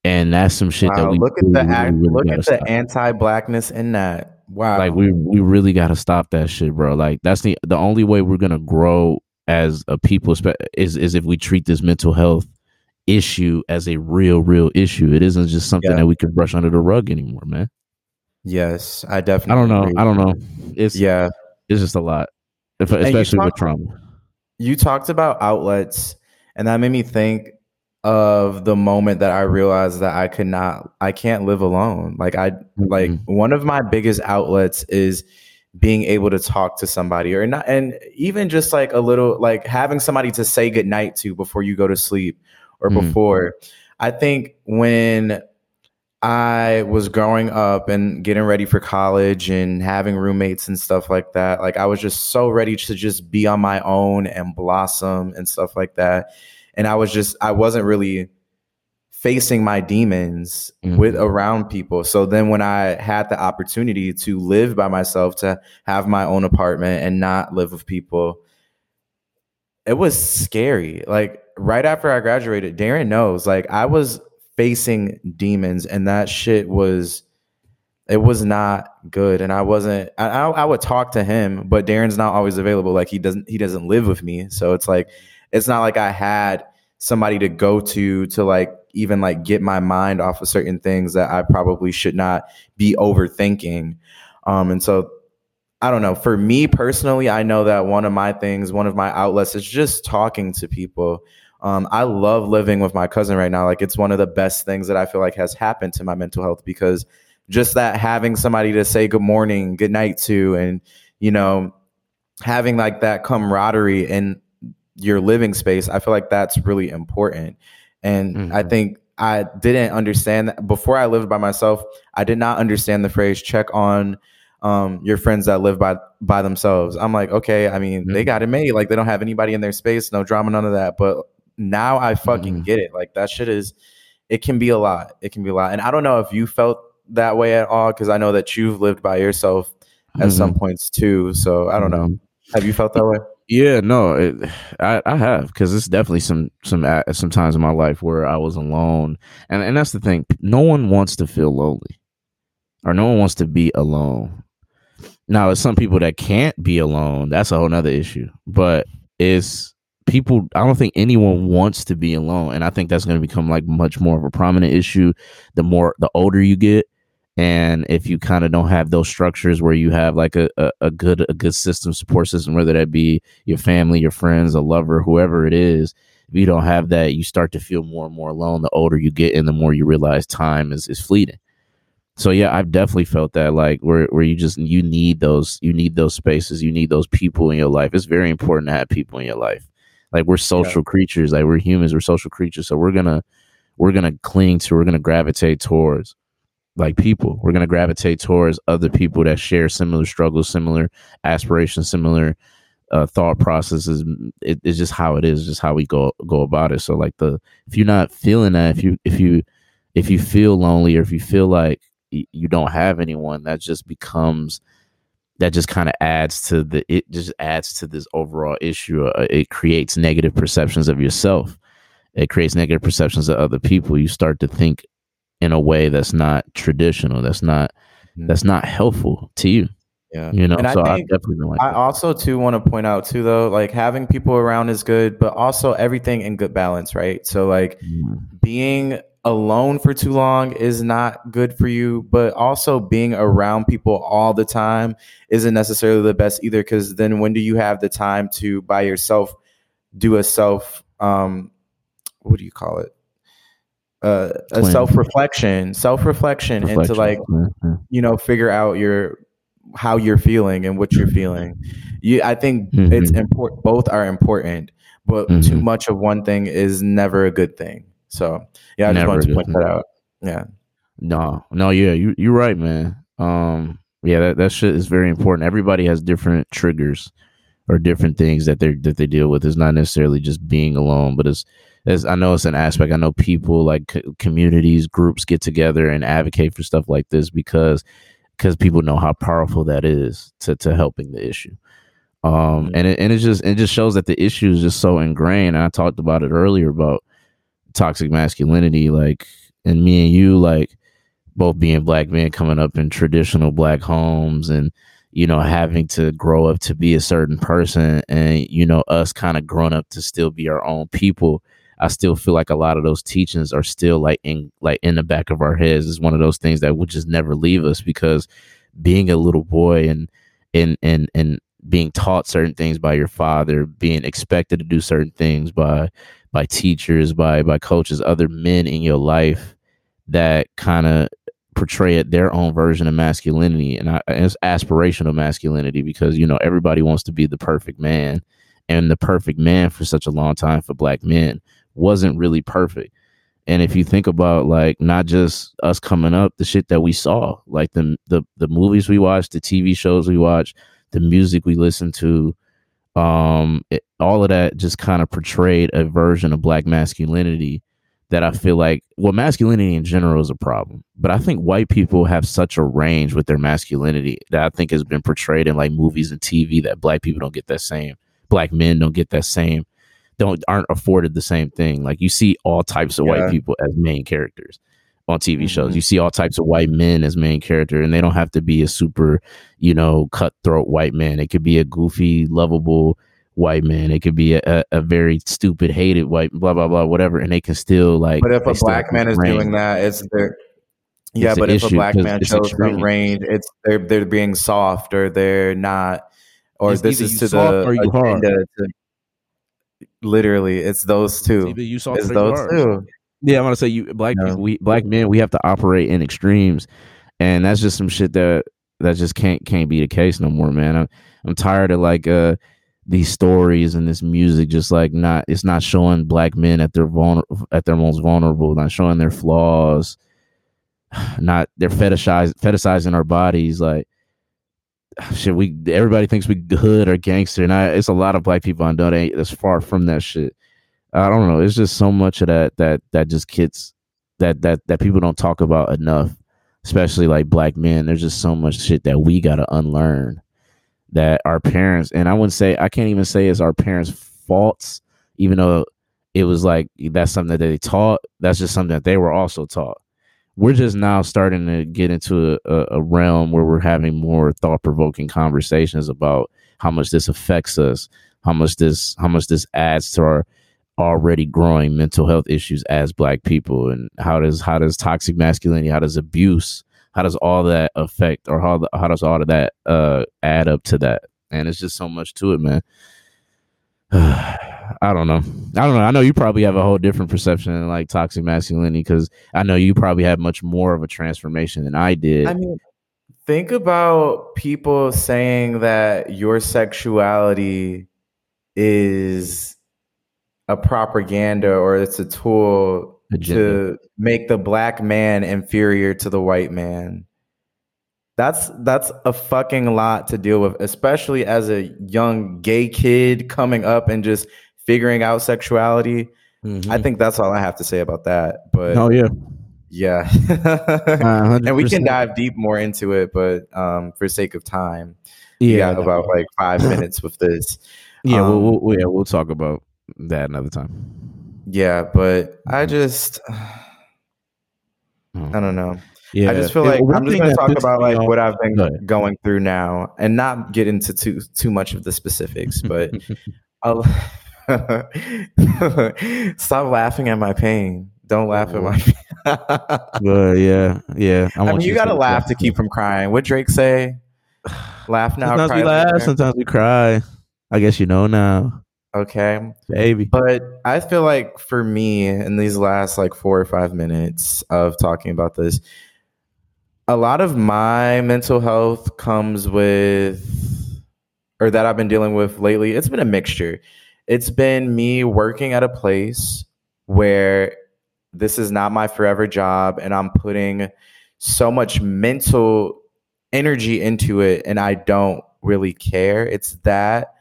and that's some shit wow, that we look at the really, really look at the stop. anti-blackness in that. Wow, like we we really got to stop that shit, bro. Like that's the the only way we're gonna grow as a people is is if we treat this mental health issue as a real real issue. It isn't just something yeah. that we can brush under the rug anymore, man. Yes, I definitely. I don't know. I don't know. It's yeah. It's just a lot, especially talk, with trauma you talked about outlets, and that made me think of the moment that I realized that I could not, I can't live alone. Like I, mm-hmm. like one of my biggest outlets is being able to talk to somebody or not, and even just like a little, like having somebody to say goodnight to before you go to sleep or mm-hmm. before. I think when I was growing up and getting ready for college and having roommates and stuff like that. Like I was just so ready to just be on my own and blossom and stuff like that. And I was just I wasn't really facing my demons mm-hmm. with around people. So then when I had the opportunity to live by myself, to have my own apartment and not live with people, it was scary. Like right after I graduated, Darren knows, like I was facing demons and that shit was it was not good. And i wasn't I, I would talk to him but darren's not always available. Like he doesn't he doesn't live with me. So it's like it's not like i had somebody to go to to like even like get my mind off of certain things that i probably should not be overthinking. Um and so i don't know. For me personally i know that one of my things one of my outlets is just talking to people um, I love living with my cousin right now. Like it's one of the best things that I feel like has happened to my mental health because just that having somebody to say good morning, good night to, and you know, having like that camaraderie in your living space, I feel like that's really important. And mm-hmm. I think I didn't understand that before I lived by myself. I did not understand the phrase check on um, your friends that live by by themselves. I'm like, okay, I mean, mm-hmm. they got it made. Like they don't have anybody in their space, no drama, none of that. But now I fucking mm-hmm. get it. Like that shit is it can be a lot. It can be a lot. And I don't know if you felt that way at all because I know that you've lived by yourself at mm-hmm. some points too. So I don't know. Mm-hmm. Have you felt that way? Yeah, no, it, I I have because it's definitely some some some times in my life where I was alone, and and that's the thing. No one wants to feel lonely, or no one wants to be alone. Now, it's some people that can't be alone. That's a whole nother issue. But it's people. I don't think anyone wants to be alone, and I think that's going to become like much more of a prominent issue the more the older you get. And if you kind of don't have those structures where you have like a, a, a, good a good system support system whether that be your family your friends a lover whoever it is if you don't have that you start to feel more and more alone the older you get and the more you realize time is, is fleeting. So yeah i've definitely felt that like where, where you just you need those you need those spaces you need those people in your life. It's very important to have people in your life like we're social yeah. creatures like we're humans we're social creatures so we're gonna we're gonna cling to we're gonna gravitate towards like people. We're gonna gravitate towards other people that share similar struggles, similar aspirations, similar uh, thought processes. It, it's just how it is, just how we go go about it. So like the if you're not feeling that, if you if you if you feel lonely or if you feel like you don't have anyone, that just becomes that just kind of adds to the it just adds to this overall issue. Uh, it creates negative perceptions of yourself. It creates negative perceptions of other people. You start to think in a way that's not traditional that's not mm-hmm. that's not helpful to you yeah you know and so i, I definitely like i that. also too want to point out too though like having people around is good but also everything in good balance right so like mm. being alone for too long is not good for you but also being around people all the time isn't necessarily the best either because then when do you have the time to by yourself do a self um what do you call it uh, a self reflection, self reflection, and to like mm-hmm. you know figure out your how you're feeling and what you're feeling. You, I think mm-hmm. it's important. Both are important, but mm-hmm. too much of one thing is never a good thing. So yeah, I never just wanted to point that out. Yeah. No, no, yeah, you you're right, man. Um, yeah, that that shit is very important. Everybody has different triggers or different things that they that they deal with. It's not necessarily just being alone, but it's as I know it's an aspect. I know people like communities, groups get together and advocate for stuff like this because because people know how powerful that is to to helping the issue. Um, mm-hmm. and it, and it just it just shows that the issue is just so ingrained. And I talked about it earlier about toxic masculinity, like and me and you, like both being black men coming up in traditional black homes and you know having to grow up to be a certain person and you know us kind of growing up to still be our own people I still feel like a lot of those teachings are still like in like in the back of our heads. Is one of those things that would just never leave us because being a little boy and and and and being taught certain things by your father, being expected to do certain things by by teachers, by by coaches, other men in your life that kind of portray it their own version of masculinity and, it's aspirational masculinity because you know everybody wants to be the perfect man and the perfect man for such a long time for black men wasn't really perfect. And if you think about like not just us coming up, the shit that we saw, like the the the movies we watched, the TV shows we watched, the music we listened to, um, it, all of that just kind of portrayed a version of black masculinity that I feel like well, masculinity in general is a problem, but I think white people have such a range with their masculinity that I think has been portrayed in like movies and TV that black people don't get that same, black men don't get that same don't aren't afforded the same thing. Like you see all types of yeah. white people as main characters on TV mm-hmm. shows. You see all types of white men as main character, and they don't have to be a super, you know, cutthroat white man. It could be a goofy, lovable white man. It could be a, a very stupid, hated white, blah blah blah, whatever, and they can still like. But if a black man is doing that, it's their. Yeah, but if issue, a black man shows some range, it's they're they're being soft or they're not, or it's this is to the agenda to, Literally, it's those two. you saw it's those two. Yeah, I'm gonna say you black people, we black men, we have to operate in extremes, and that's just some shit that that just can't can't be the case no more, man. I'm I'm tired of like uh these stories and this music just like not it's not showing black men at their vulnerable at their most vulnerable, not showing their flaws, not they're fetishizing fetishizing our bodies like shit, we everybody thinks we hood or gangster, and I it's a lot of black people know that that's far from that shit. I don't know. It's just so much of that that that just kids that that that people don't talk about enough, especially like black men. There's just so much shit that we gotta unlearn that our parents and I wouldn't say I can't even say it's our parents' faults, even though it was like that's something that they taught. That's just something that they were also taught. We're just now starting to get into a, a realm where we're having more thought provoking conversations about how much this affects us, how much this how much this adds to our already growing mental health issues as black people and how does how does toxic masculinity how does abuse how does all that affect or how how does all of that uh add up to that and it's just so much to it man I don't know. I don't know. I know you probably have a whole different perception of like toxic masculinity because I know you probably had much more of a transformation than I did. I mean, think about people saying that your sexuality is a propaganda or it's a tool Agenda. to make the black man inferior to the white man. That's that's a fucking lot to deal with, especially as a young gay kid coming up and just figuring out sexuality. Mhm. I think that's all I have to say about that. But oh yeah, yeah. Uh, and we can dive deep more into it, but um, for sake of time, yeah, about like five minutes with this. yeah. um, we'll, we'll, yeah, we'll talk about that another time. Yeah, but I Mhm. just I don't know. Yeah, I just feel like one I'm just gonna talk about like what I've been Go ahead. going through now and not get into too too much of the specifics, but I'll stop laughing at my pain. Don't laugh at my pain. Well, yeah, yeah. I, mean, want you gotta say laugh to keep from crying. What Drake say? Laugh now, Sometimes cry we laugh, later. sometimes we cry. I guess you know now, Okay. baby. But I feel like for me, in these last like four or five minutes of talking about this, a lot of my mental health comes with, or that I've been dealing with lately, it's been a mixture. It's been me working at a place where this is not my forever job and I'm putting so much mental energy into it and I don't really care. It's that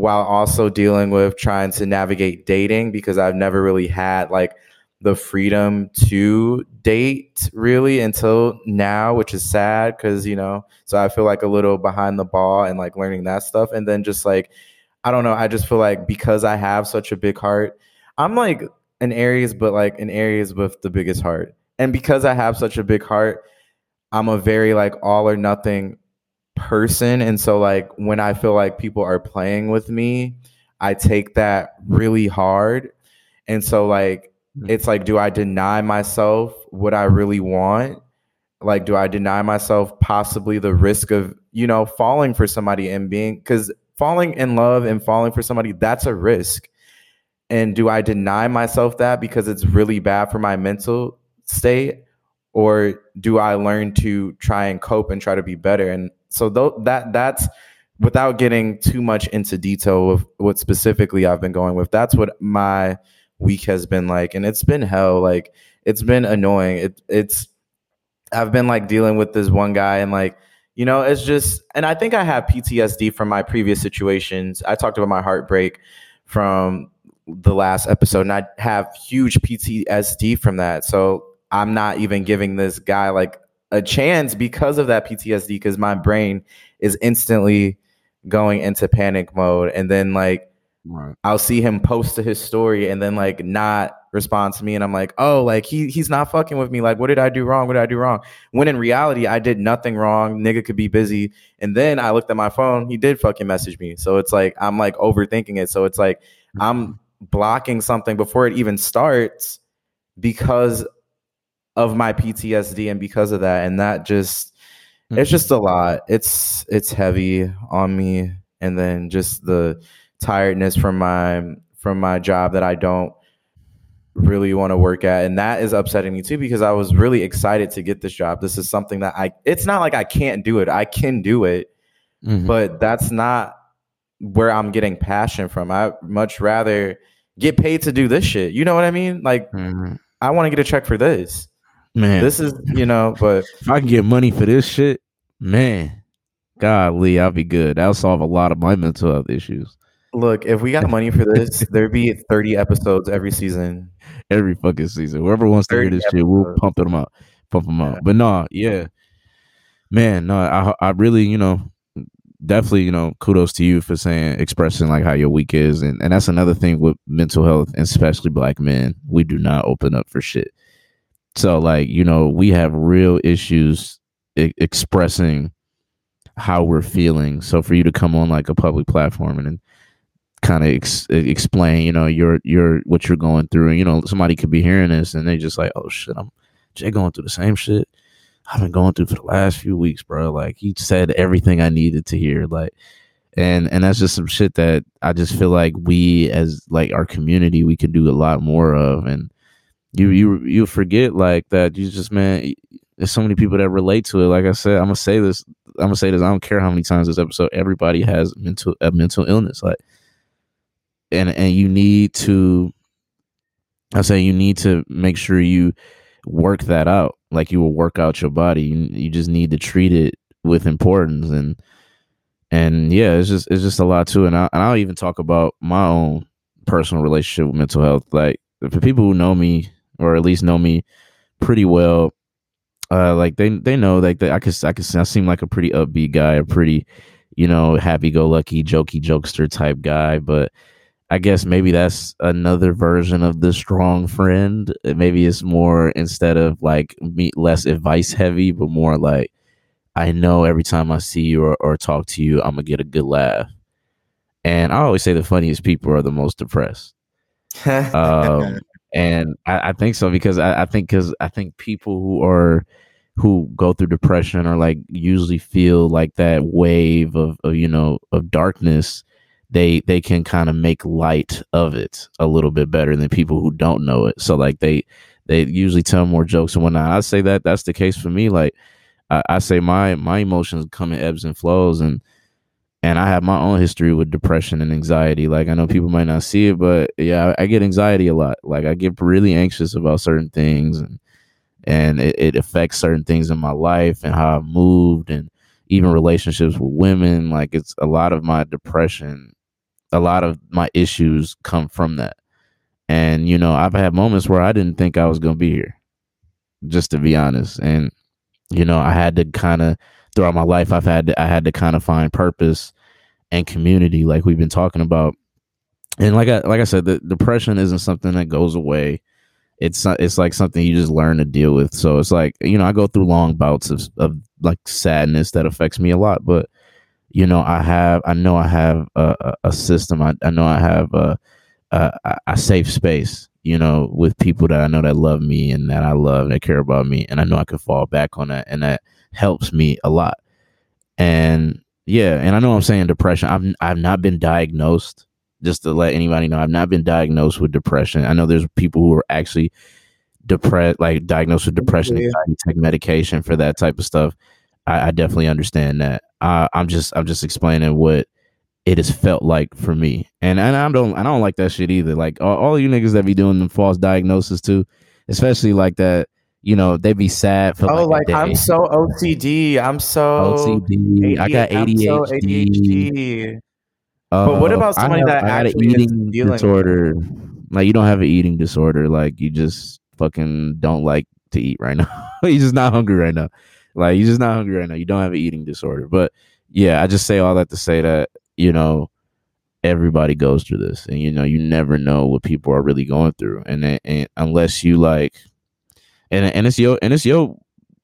while also dealing with trying to navigate dating because I've never really had like the freedom to date really until now, which is sad because, you know, so I feel like a little behind the ball and like learning that stuff. And then just like, I don't know, I just feel like because I have such a big heart, I'm like an Aries, but like an Aries with the biggest heart. And because I have such a big heart, I'm a very like all or nothing person. And so like when i feel like people are playing with me i take that really hard. And so like mm-hmm. it's like do i deny myself what i really want? Like do i deny myself possibly the risk of you know falling for somebody and being because falling in love and falling for somebody that's a risk. And do i deny myself that because it's really bad for my mental state? Or do I learn to try and cope and try to be better? And so th- that that's without getting too much into detail of what specifically I've been going with. That's what my week has been like, and it's been hell. Like it's been annoying. It, it's I've been like dealing with this one guy and like you know it's just and I think I have PTSD from my previous situations. I talked about my heartbreak from the last episode and I have huge PTSD from that. So I'm not even giving this guy like a chance because of that PTSD because my brain is instantly going into panic mode and then like Right. I'll see him post to his story and then like not respond to me and I'm like, "Oh, like he he's not fucking with me. Like what did I do wrong? What did I do wrong?" When in reality, I did nothing wrong. Nigga could be busy. And then I looked at my phone, he did fucking message me. So it's like I'm like overthinking it. So it's like I'm mm-hmm. blocking something before it even starts because of my PTSD and because of that and that just it's just a lot. It's it's heavy on me and then just the tiredness from my from my job that I don't really want to work at and that is upsetting me too because I was really excited to get this job. This is something that I it's not like I can't do it. I can do it, Mhm. but that's not where I'm getting passion from. I much rather get paid to do this shit. You know what I mean? Like Mhm. I want to get a check for this. Man. This is, you know, but if I can get money for this shit, man, golly, I'll be good. That'll solve a lot of my mental health issues. look, if we got money for this, there'd be 30 episodes every season. Every fucking season, whoever wants to hear 30 this shit, we'll pump them out, pump them out. Yeah. But nah, yeah, man, no, I I really, you know, definitely, you know, kudos to you for saying expressing like how your week is, and and that's another thing with mental health, and especially black men. We do not open up for shit. So like you know, we have real issues I- expressing how we're feeling. So for you to come on like a public platform and, and kind of ex- explain, you know, your your what you're going through, and you know, somebody could be hearing this and they just like, oh shit, I'm Jay going through the same shit I've been going through for the last few weeks, bro. Like he said everything I needed to hear. Like and and that's just some shit that I just feel like we as like our community we could do a lot more of. And you you you forget like that you just man there's so many people that relate to it. Like I said, I'm gonna say this. I'm gonna say this. I don't care how many times this episode. Everybody has mental a mental illness. Like, and and you need to. I say you need to make sure you work that out like you will work out your body. You, you just need to treat it with importance and and yeah, it's just it's just a lot too. And I and I'll even talk about my own personal relationship with mental health. Like for people who know me or at least know me pretty well, uh, like they they know like that I could I could I seem like a pretty upbeat guy, a pretty you know happy go lucky, jokey jokester type guy, but I guess maybe that's another version of the strong friend. Maybe it's more instead of like me less advice heavy, but more like I know every time I see you or, or talk to you, I'm gonna get a good laugh. And I always say the funniest people are the most depressed. um, and I, I, think so because I, I think because I think people who are who go through depression or like usually feel like that wave of, of you know of darkness they they can kind of make light of it a little bit better than people who don't know it. So like they they usually tell more jokes and whatnot. I say that that's the case for me. Like I, I say my my emotions come in ebbs and flows and and I have my own history with depression and anxiety. Like I know people might not see it, but yeah, I, I get anxiety a lot. Like I get really anxious about certain things and and it, it affects certain things in my life and how I moved and even relationships with women. Like it's a lot of my depression a lot of my issues come from that. And you know, I've had moments where I didn't think I was to be here. Just to be honest, and you know, I had to kind of throughout my life I've had to, I had to kind of find purpose and community like we've been talking about. And like I like I said, the depression isn't something that goes away. It's it's like something you just learn to deal with. So it's like, you know, I go through long bouts of of like sadness that affects me a lot, but you know, I have, I know I have a, a system. I, I know I have a, a, a safe space, you know, with people that I know that love me and that I love, and that care about me. And I know I can fall back on that. And that helps me a lot. And yeah, and I know I'm saying depression. I've, I've not been diagnosed just to let anybody know. I've not been diagnosed with depression. I know there's people who are actually depressed, like diagnosed with depression, yeah. take medication for that type of stuff. I, I definitely understand that. Uh, I'm just I'm just explaining what it has felt like for me, and and I don't I don't like that shit either. Like all, all you niggas that be doing the false diagnosis too, especially like that. You know, they'd be sad for oh, like, like I'm so OCD. I'm so OCD. I got ADHD. So ADHD. Uh, but what about somebody have, that I actually an eating disorder? Like you don't have an eating disorder. Like you just fucking don't like to eat right now. You're just not hungry right now. Like you're just not hungry right now. You don't have an eating disorder. But yeah, I just say all that to say that, you know, everybody goes through this and you know, you never know what people are really going through. And, and unless you like and and it's your and it's your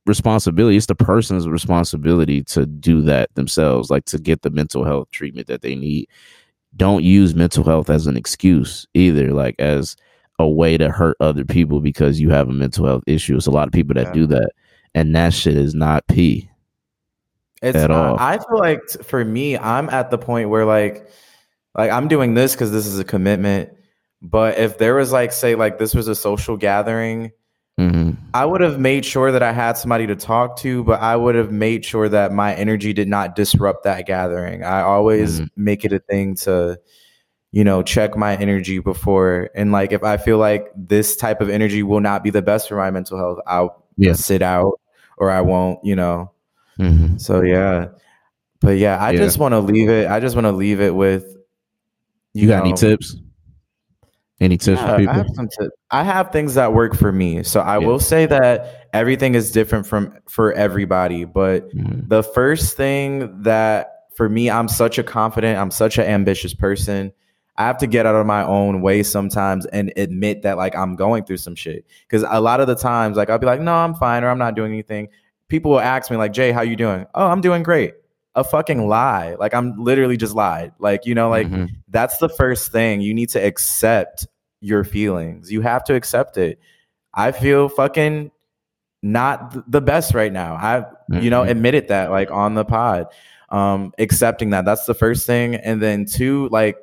responsibility. It's the person's responsibility to do that themselves, like to get the mental health treatment that they need. Don't use mental health as an excuse either, like as a way to hurt other people because you have a mental health issue. It's a lot of people that yeah. do that and that shit is not P. It's at not, all. I feel like for me, I'm at the point where like, like I'm doing this because this is a commitment. But if there was like, say, like this was a social gathering, mm-hmm. I would have made sure that I had somebody to talk to, but I would have made sure that my energy did not disrupt that gathering. I always mm-hmm. make it a thing to, you know, check my energy before. And like, if I feel like this type of energy will not be the best for my mental health, I'll yeah. sit out or I won't, you know. Mm-hmm. So yeah. But yeah, I yeah. just want to leave it. I just want to leave it with you, you got know, any tips? Any tips yeah, for people? I have, tips. I have things that work for me. So I yeah. will say that everything is different from for everybody, but mm-hmm. the first thing that for me, I'm such a confident, I'm such an ambitious person. I have to get out of my own way sometimes and admit that like I'm going through some shit. Cause a lot of the times, like I'll be like, no, I'm fine, or I'm not doing anything. People will ask me, like, Jay, how you doing? Oh, I'm doing great. A fucking lie. Like I'm literally just lied. Like, you know, like Mhm. that's the first thing. You need to accept your feelings. You have to accept it. I feel fucking not th- the best right now. I, you know, Mhm. admitted that like on the pod. Um, accepting that. That's the first thing. And then two, like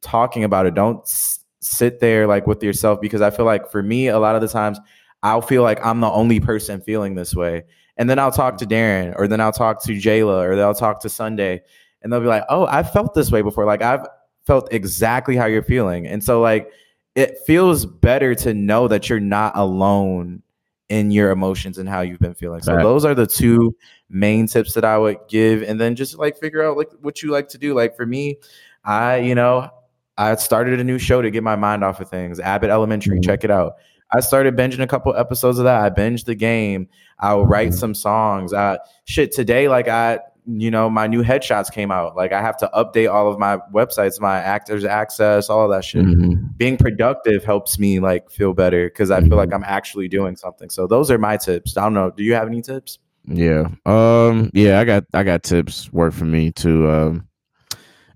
talking about it. Don't s- sit there like with yourself because I feel like for me, a lot of the times I'll feel like I'm the only person feeling this way. And then I'll talk to Darren or then I'll talk to Jayla or they'll talk to Sunday and they'll be like, oh, I felt this way before. Like I've felt exactly how you're feeling. And so like it feels better to know that you're not alone in your emotions and how you've been feeling. So Fact. those are the two main tips that I would give. And then just like figure out like what you like to do. Like for me, I, you know, I started a new show to get my mind off of things. Abbott Elementary, Mhm. check it out. I started binging a couple episodes of that. I binged the game. I'll write Mhm. some songs. I shit today, like I, you know, my new headshots came out. Like I have to update all of my websites, my actors access, all of that shit. Mhm. Being productive helps me like feel better because I feel like Mhm. I'm actually doing something. So those are my tips. I don't know. Do you have any tips? Yeah. Um. Yeah. I got. I got tips. Work for me too. Um.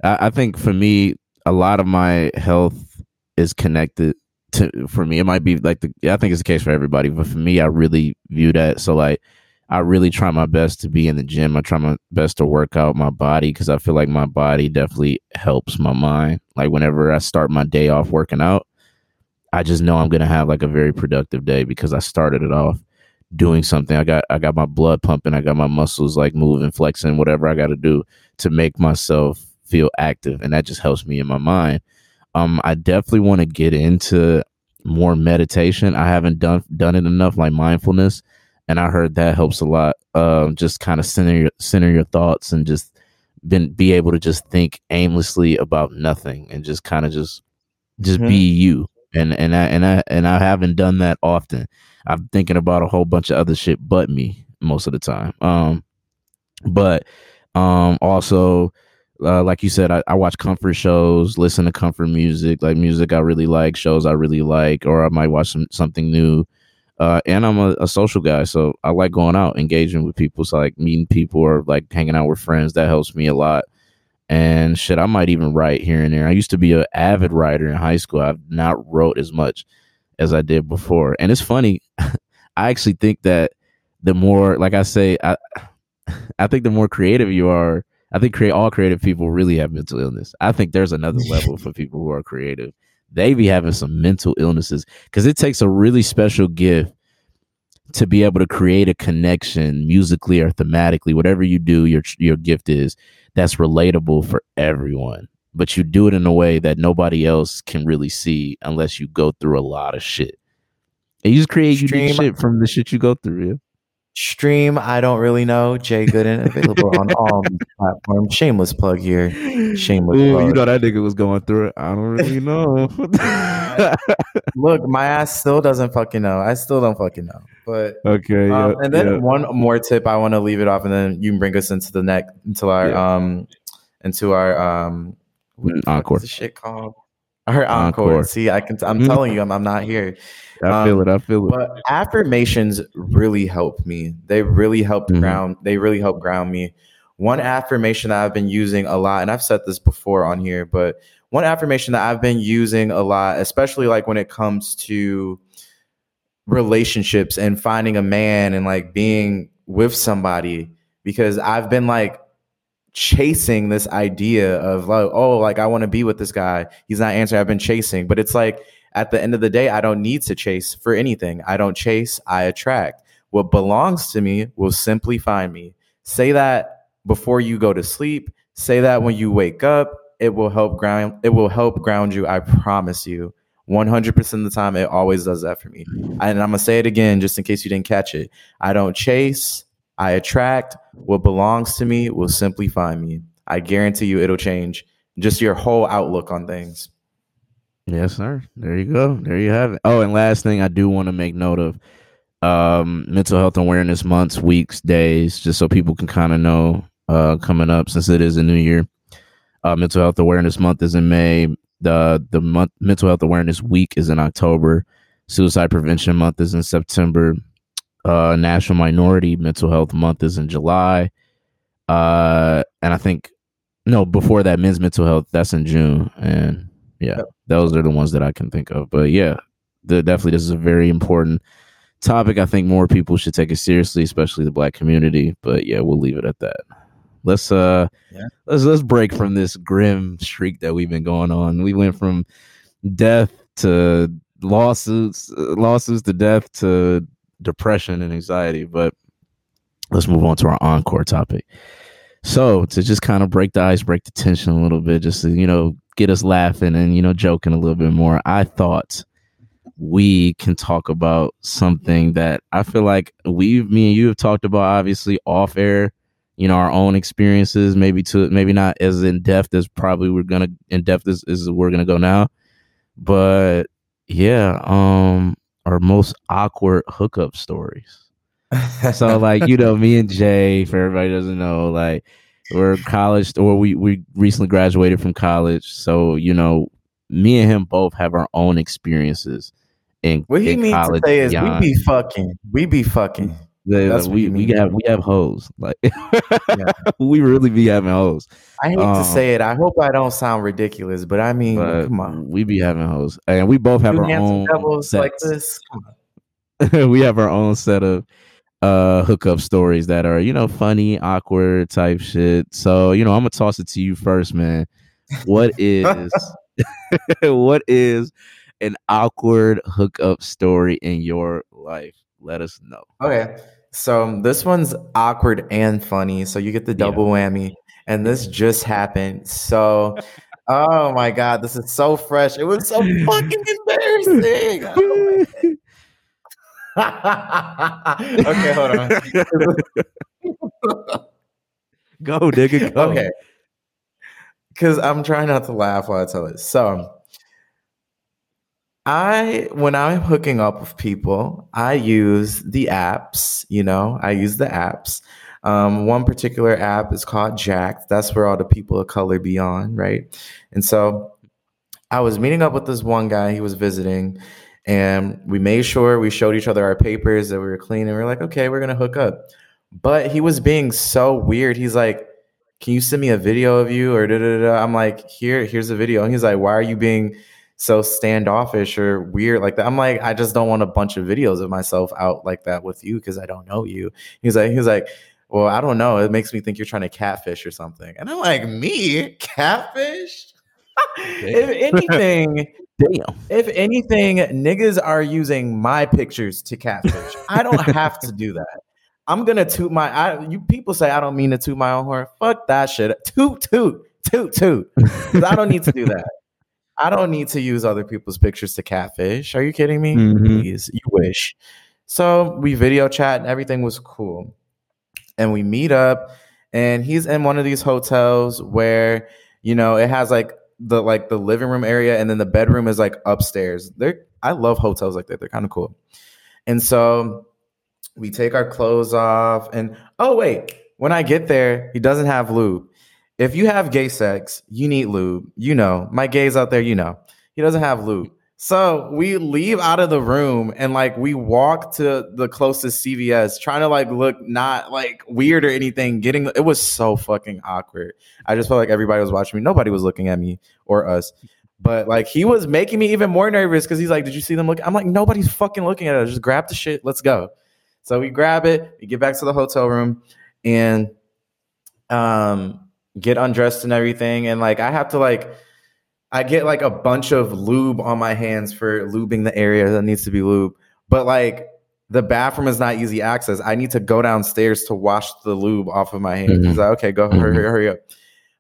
I, I think for me, a lot of my health is connected to. For me, it might be like the. I think it's the case for everybody, but for me, I really view that. So like, I really try my best to be in the gym. I try my best to work out my body because I feel like my body definitely helps my mind. Like whenever I start my day off working out, I just know I'm gonna have like a very productive day because I started it off doing something. I got I got my blood pumping. I got my muscles like moving, flexing, whatever I got to do to make myself feel active, and that just helps me in my mind. Um, I definitely want to get into more meditation. I haven't done done it enough, like mindfulness, and I heard that helps a lot. Um, just kind of center your center your thoughts and just been be able to just think aimlessly about nothing and just kind of just just Mhm. be you. And and I and I and I haven't done that often. I'm thinking about a whole bunch of other shit but me most of the time. Um, but um, also, uh, like you said, I, I watch comfort shows, listen to comfort music, like music I really like, shows I really like, or I might watch some, something new. Uh, and I'm a, a social guy, so I like going out, engaging with people, so like meeting people or like hanging out with friends. That helps me a lot. And shit, I might even write here and there. I used to be an avid writer in high school. I've not wrote as much as I did before. And it's funny. I actually think that the more, like I say, I, I think the more creative you are, I think create all creative people really have mental illness. I think there's another level for people who are creative. They be having some mental illnesses because it takes a really special gift to be able to create a connection musically or thematically, whatever you do, your your gift is that's relatable for everyone. But you do it in a way that nobody else can really see unless you go through a lot of shit. And you just create unique shit from the shit you go through. Yeah. Stream, I don't really know. Jay Gooden available on all platforms. Shameless plug here. Shameless Ooh, plug. you know that nigga was going through it. I don't really know. Look, my ass still doesn't fucking know. I still don't fucking know. But okay. um, yeah, and then yeah. one more tip I want to leave it off, and then you can bring us into the next, into our Yeah. um, into our um, what Encore. is the shit called? Our encore. Encore. See, I can. I'm Mhm. telling you, I'm, I'm not here. I feel um, it. I feel it. But affirmations really help me. They really help Mhm. ground. They really help ground me. One affirmation that I've been using a lot, and I've said this before on here, but one affirmation that I've been using a lot, especially like when it comes to relationships and finding a man and like being with somebody, because I've been like chasing this idea of like, oh, like I want to be with this guy. He's not answering. I've been chasing, but it's like at the end of the day, I don't need to chase for anything. I don't chase, I attract. What belongs to me will simply find me. Say that before you go to sleep. Say that when you wake up. It will help ground it will help ground you. I promise you. 100% of the time it always does that for me. And I'm going to say it again just in case you didn't catch it. I don't chase, I attract. What belongs to me will simply find me. I guarantee you it'll change just your whole outlook on things. Yes, sir. There you go. There you have it. Oh, and last thing I do want to make note of um mental health awareness months, weeks, days, just so people can kind of know uh, coming up since it is a new year. Uh, Mental Health Awareness Month is in May. The the month Mental Health Awareness Week is in October. Suicide Prevention Month is in September. Uh, National Minority Mental Health Month is in July. Uh, and I think no before that, Men's Mental Health that's in June. And yeah, those are the ones that I can think of. But yeah, the, definitely this is a very important topic. I think more people should take it seriously, especially the Black community. But yeah, we'll leave it at that. Let's uh, Yeah. let's let's break from this grim streak that we've been going on. We went from death to lawsuits, lawsuits to death to depression and anxiety. But let's move on to our encore topic. So to just kind of break the ice, break the tension a little bit, just to you know get us laughing and you know joking a little bit more. I thought we can talk about something that I feel like we, me and you have talked about, obviously off air. You know our own experiences, maybe to maybe not as in depth as probably we're gonna in depth as, as we're gonna go now, but yeah, um, our most awkward hookup stories so like you know me and jay for everybody doesn't know like we're college or we we recently graduated from college so you know me and him both have our own experiences in, what he in means to say is beyond. we be fucking. We be fucking. That's what we we have we have hoes like we really be having hoes I hate Um, to say it. I hope I don't sound ridiculous, but I mean, but come on. we be having hoes and we both have Two our own devils like this. Come on. we have our own set of uh hookup stories that are you know funny awkward type shit so you know i'm gonna toss it to you first man what is what is an awkward hookup story in your life let us know Okay. So this one's awkward and funny. So you get the Yeah. double whammy. And this just happened. So oh my god, this is so fresh. It was so fucking embarrassing. Oh okay, hold on. go nigga go Okay. Because I'm trying not to laugh while I tell it. So I when I'm hooking up with people, I use the apps, you know, I use the apps. Um, one particular app is called Jack'd. That's where all the people of color be on, right? And so I was meeting up with this one guy, he was visiting, and we made sure we showed each other our papers that we were clean, and we are like, okay, we're gonna hook up. But he was being so weird. He's like, Can you send me a video of you? Or da da da. I'm like, here, here's a video. And he's like, Why are you being so standoffish or weird like that? I'm like, I just don't want a bunch of videos of myself out like that with you because I don't know you. He's like, he's like, Well, I don't know. It makes me think you're trying to catfish or something. And I'm like, Me? Catfish? If anything, damn if anything, niggas are using my pictures to catfish. I don't have to do that. I'm gonna toot my. I, you people say I don't mean to toot my own horn. Fuck that shit. Toot toot toot toot. I don't need to do that. I don't need to use other people's pictures to catfish. Are you kidding me? Mhm. Please, you wish. So we video chat and everything was cool. And we meet up, and he's in one of these hotels where you know it has like the like the living room area, and then the bedroom is like upstairs. They're I love hotels like that. They're kind of cool. And so we take our clothes off, and oh wait, when I get there, he doesn't have lube. If you have gay sex, you need lube. You know, my gays out there, you know, he doesn't have lube. So we leave out of the room and like we walk to the closest CVS, trying to like look not like weird or anything. Getting it was so fucking awkward. I just felt like everybody was watching me. Nobody was looking at me or us. But like he was making me even more nervous because he's like, Did you see them look? I'm like, nobody's fucking looking at us. Just grab the shit. Let's go. So we grab it, we get back to the hotel room and um get undressed and everything. And like I have to like I get like a bunch of lube on my hands for lubing the area that needs to be lube. But like the bathroom is not easy access. I need to go downstairs to wash the lube off of my hands. Mhm. He's like, okay, go hurry, Mhm. hurry up.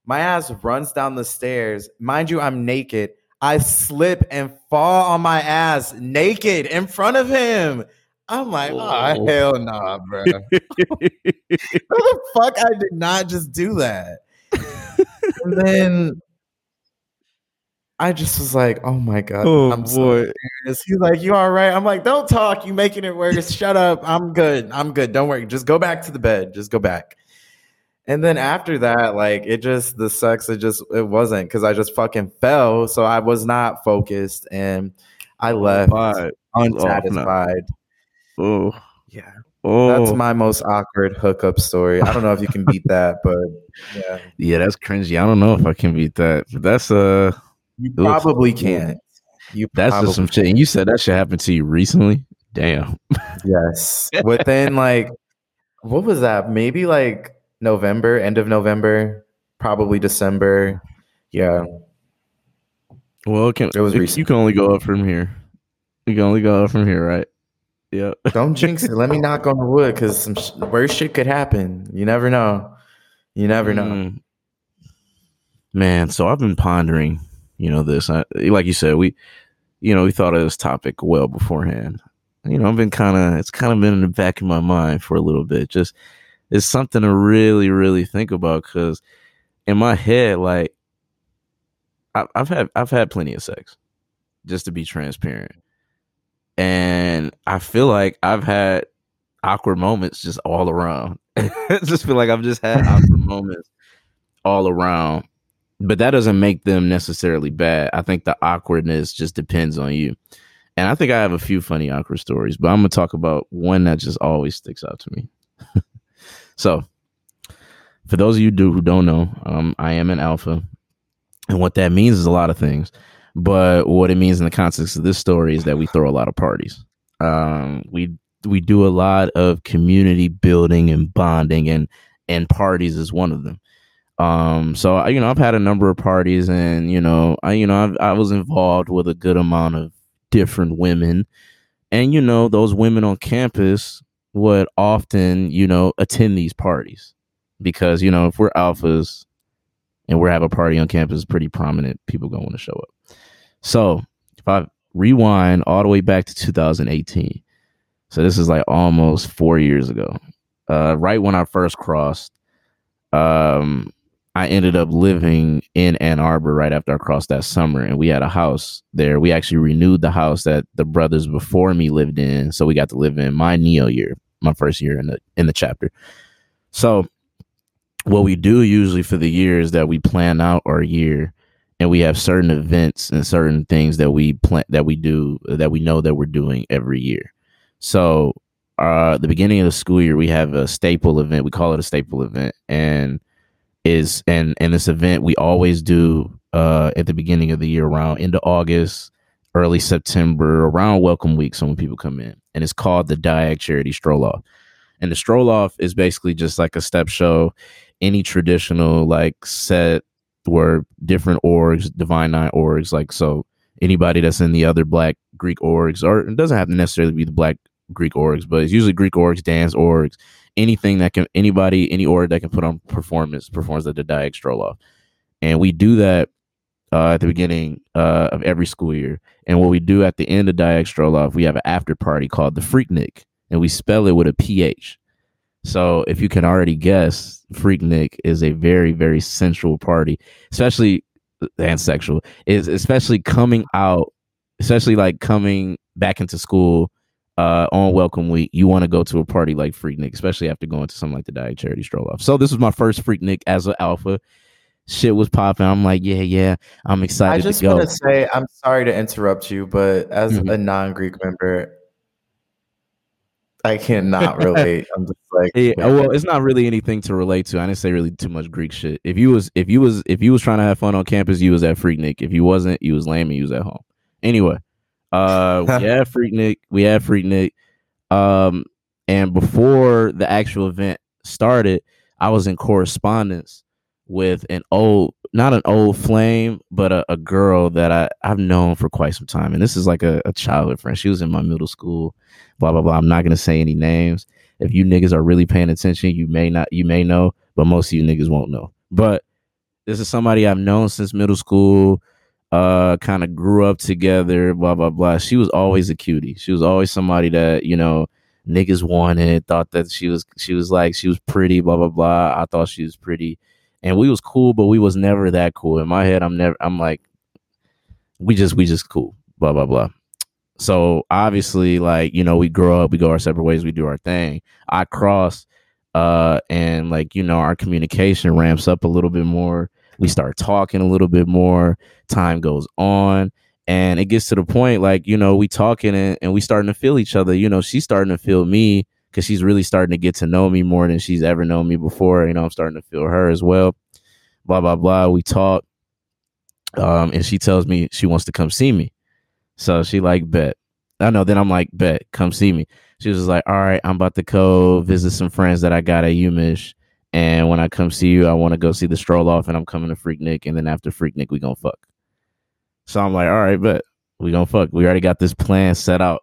My ass runs down the stairs. Mind you, I'm naked. I slip and fall on my ass naked in front of him. I'm like, oh, hell nah, bro. How the fuck I did not just do that? and then I just was like, oh my god, oh I'm so boy embarrassed. He's like, you all right? I'm like, don't talk. You making it worse. Shut up. I'm good. I'm good. Don't worry. Just go back to the bed. Just go back. And then after that, like it just the sex, it just it wasn't because I just fucking fell, so I was not focused, and I left unsatisfied. Oh, Yeah, oh, that's my most awkward hookup story. I don't know if you can beat that, but yeah, yeah, that's cringy. I don't know if I can beat that. But that's uh, you probably can't. You that's probably just some shit. And you said that shit happened to you recently. Damn. Yes. Within like what was that? Maybe like November, end of November, probably December. Yeah. Well, it can, It was it- you can only go up from here. You can only go up from here, right? Yeah. Don't jinx it. Let me knock on the wood because some sh- worse shit could happen. You never know. You never know. Mm. Man, so I've been pondering, you know, this. I, like you said, we, you know, we thought of this topic well beforehand. You know, I've been kind of, it's kind of been in the back of my mind for a little bit. Just, it's something to really, really think about because in my head, like, I, I've had, I've had plenty of sex, just to be transparent, and I feel like I've had awkward moments just all around. just feel like I've just had awkward moments all around. But that doesn't make them necessarily bad. I think the awkwardness just depends on you. And I think I have a few funny awkward stories, but I'm gonna talk about one that just always sticks out to me. so, for those of you do who don't know, um, I am an alpha, and what that means is a lot of things. But what it means in the context of this story is that we throw a lot of parties. Um, we we do a lot of community building and bonding, and and parties is one of them. Um, so I, you know, I've had a number of parties, and you know, I, you know, I've, I was involved with a good amount of different women, and you know, those women on campus would often, you know, attend these parties because you know, if we're alphas and we're having a party on campus, pretty prominent people going to show up. So if I rewind all the way back to 2018, so this is like almost four years ago, uh, right when I first crossed. Um, I ended up living in Ann Arbor right after I crossed that summer, and we had a house there. We actually renewed the house that the brothers before me lived in, so we got to live in my neo year, my first year in the in the chapter. So, what we do usually for the year is that we plan out our year, and we have certain events and certain things that we plan that we do that we know that we're doing every year. So, uh, the beginning of the school year, we have a staple event. We call it a staple event, and is and and this event we always do uh at the beginning of the year around into August, early September, around welcome week, so when people come in. And it's called the Diag Charity Stroll Off. And the stroll off is basically just like a step show, any traditional like set where different orgs, divine nine orgs, like so anybody that's in the other black Greek orgs, or it doesn't have to necessarily be the black Greek orgs, but it's usually Greek orgs, dance orgs, anything that can anybody any order that can put on performance performs at the diag stroll off. And we do that uh, at the beginning uh, of every school year. And what we do at the end of diag stroll off we have an after party called the freaknik and we spell it with a ph so if you can already guess freaknik is a very very sensual party especially and sexual is especially coming out especially like coming back into school uh, on welcome week, you want to go to a party like Freaknik, especially after going to something like the Diag Charity Stroll Off. So this was my first Freaknik as an alpha. Shit was popping. I'm like, yeah, yeah, I'm excited just to go. I just want to say, I'm sorry to interrupt you, but as Mhm. a non Greek member, I cannot relate. I'm just like, Yeah, well, it's not really anything to relate to. I didn't say really too much Greek shit. If you was if you was if you was trying to have fun on campus, you was at Freaknik. If you wasn't, you was lame and you was at home. Anyway, uh, we had Freaknik. We had Freaknik. Um, and before the actual event started, I was in correspondence with an old, not an old flame, but a, a girl that I I've known for quite some time. And this is like a, a childhood friend. She was in my middle school. Blah blah blah. I'm not gonna say any names. If you niggas are really paying attention, you may not, you may know, but most of you niggas won't know. But this is somebody I've known since middle school. Uh, kind of grew up together. Blah blah blah. She was always a cutie. She was always somebody that you know niggas wanted. Thought that she was she was like she was pretty. Blah blah blah. I thought she was pretty, and we was cool, but we was never that cool. In my head, I'm never. I'm like, we just we just cool. Blah blah blah. So obviously, like you know, we grow up, we go our separate ways, we do our thing. I cross Uh, and like you know, our communication ramps up a little bit more. We start talking a little bit more. Time goes on, and it gets to the point like you know we talking and, and we starting to feel each other. You know, she's starting to feel me because she's really starting to get to know me more than she's ever known me before. You know, I'm starting to feel her as well. Blah blah blah. We talk, um, and she tells me she wants to come see me. So she like bet. I know. Then I'm like bet, come see me. She was like, all right, I'm about to go visit some friends that I got at UMich. And when I come see you, I want to go see the stroll off, and I'm coming to Freaknik, and then after Freaknik, we gonna fuck. So I'm like, all right, but we gonna fuck. We already got this plan set out.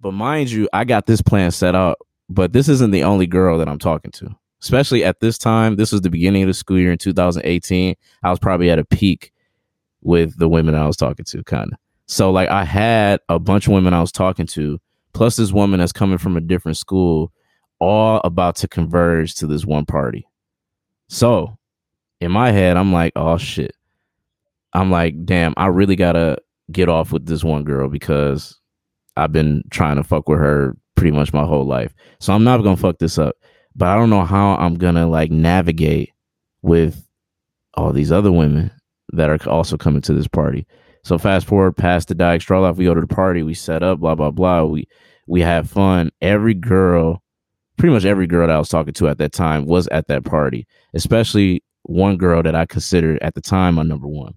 But mind you, I got this plan set out but this isn't the only girl that I'm talking to. Especially at this time, this was the beginning of the school year in 2018. I was probably at a peak with the women I was talking to, kind of. So like I had a bunch of women I was talking to, plus this woman that's coming from a different school, all about to converge to this one party. So in my head, I'm like, oh shit. I'm like, damn, I really gotta get off with this one girl because I've been trying to fuck with her pretty much my whole life. So I'm not gonna fuck this up. But I don't know how I'm gonna like navigate with all these other women that are also coming to this party. So fast forward past the Diag Stroll off, we go to the party, we set up, blah blah blah. We we have fun. Every girl, pretty much every girl that I was talking to at that time was at that party, especially one girl that I considered at the time my number one.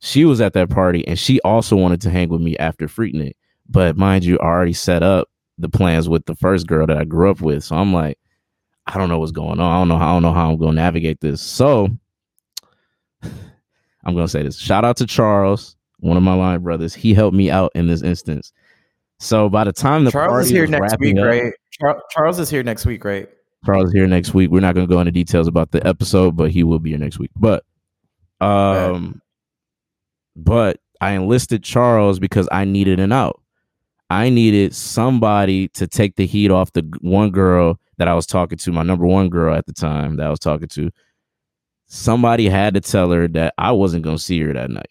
She was at that party and she also wanted to hang with me after Freaknik. But mind you, I already set up the plans with the first girl that I grew up with. So I'm like, I don't know what's going on. I don't know. I don't know how I'm going to navigate this. So I'm going to say this. Shout out to Charles, one of my line brothers. He helped me out in this instance. So by the time the Charles is here next week, up, right? Char- Charles is here next week, right? Charles is here next week. We're not going to go into details about the episode, but he will be here next week. But, um, but I enlisted Charles because I needed an out. I needed somebody to take the heat off the one girl that I was talking to, my number one girl at the time that I was talking to. Somebody had to tell her that I wasn't going to see her that night.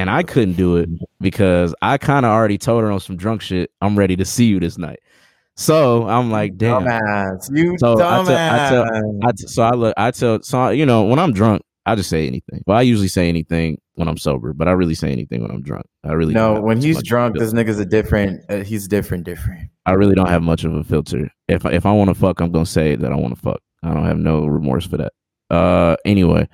And I couldn't do it because I kind of already told her on some drunk shit, I'm ready to see you this night. So I'm like, damn. Dumbass. You so dumbass. I tell, I tell, I t- so I look, I tell, so you know, when I'm drunk, I just say anything. Well, I usually say anything when I'm sober, but I really say anything when I'm drunk. I really no. When he's drunk, this nigga's a different. Uh, he's different, different. I really don't have much of a filter. If if I want to fuck, I'm gonna say that I want to fuck. I don't have no remorse for that. Uh, anyway,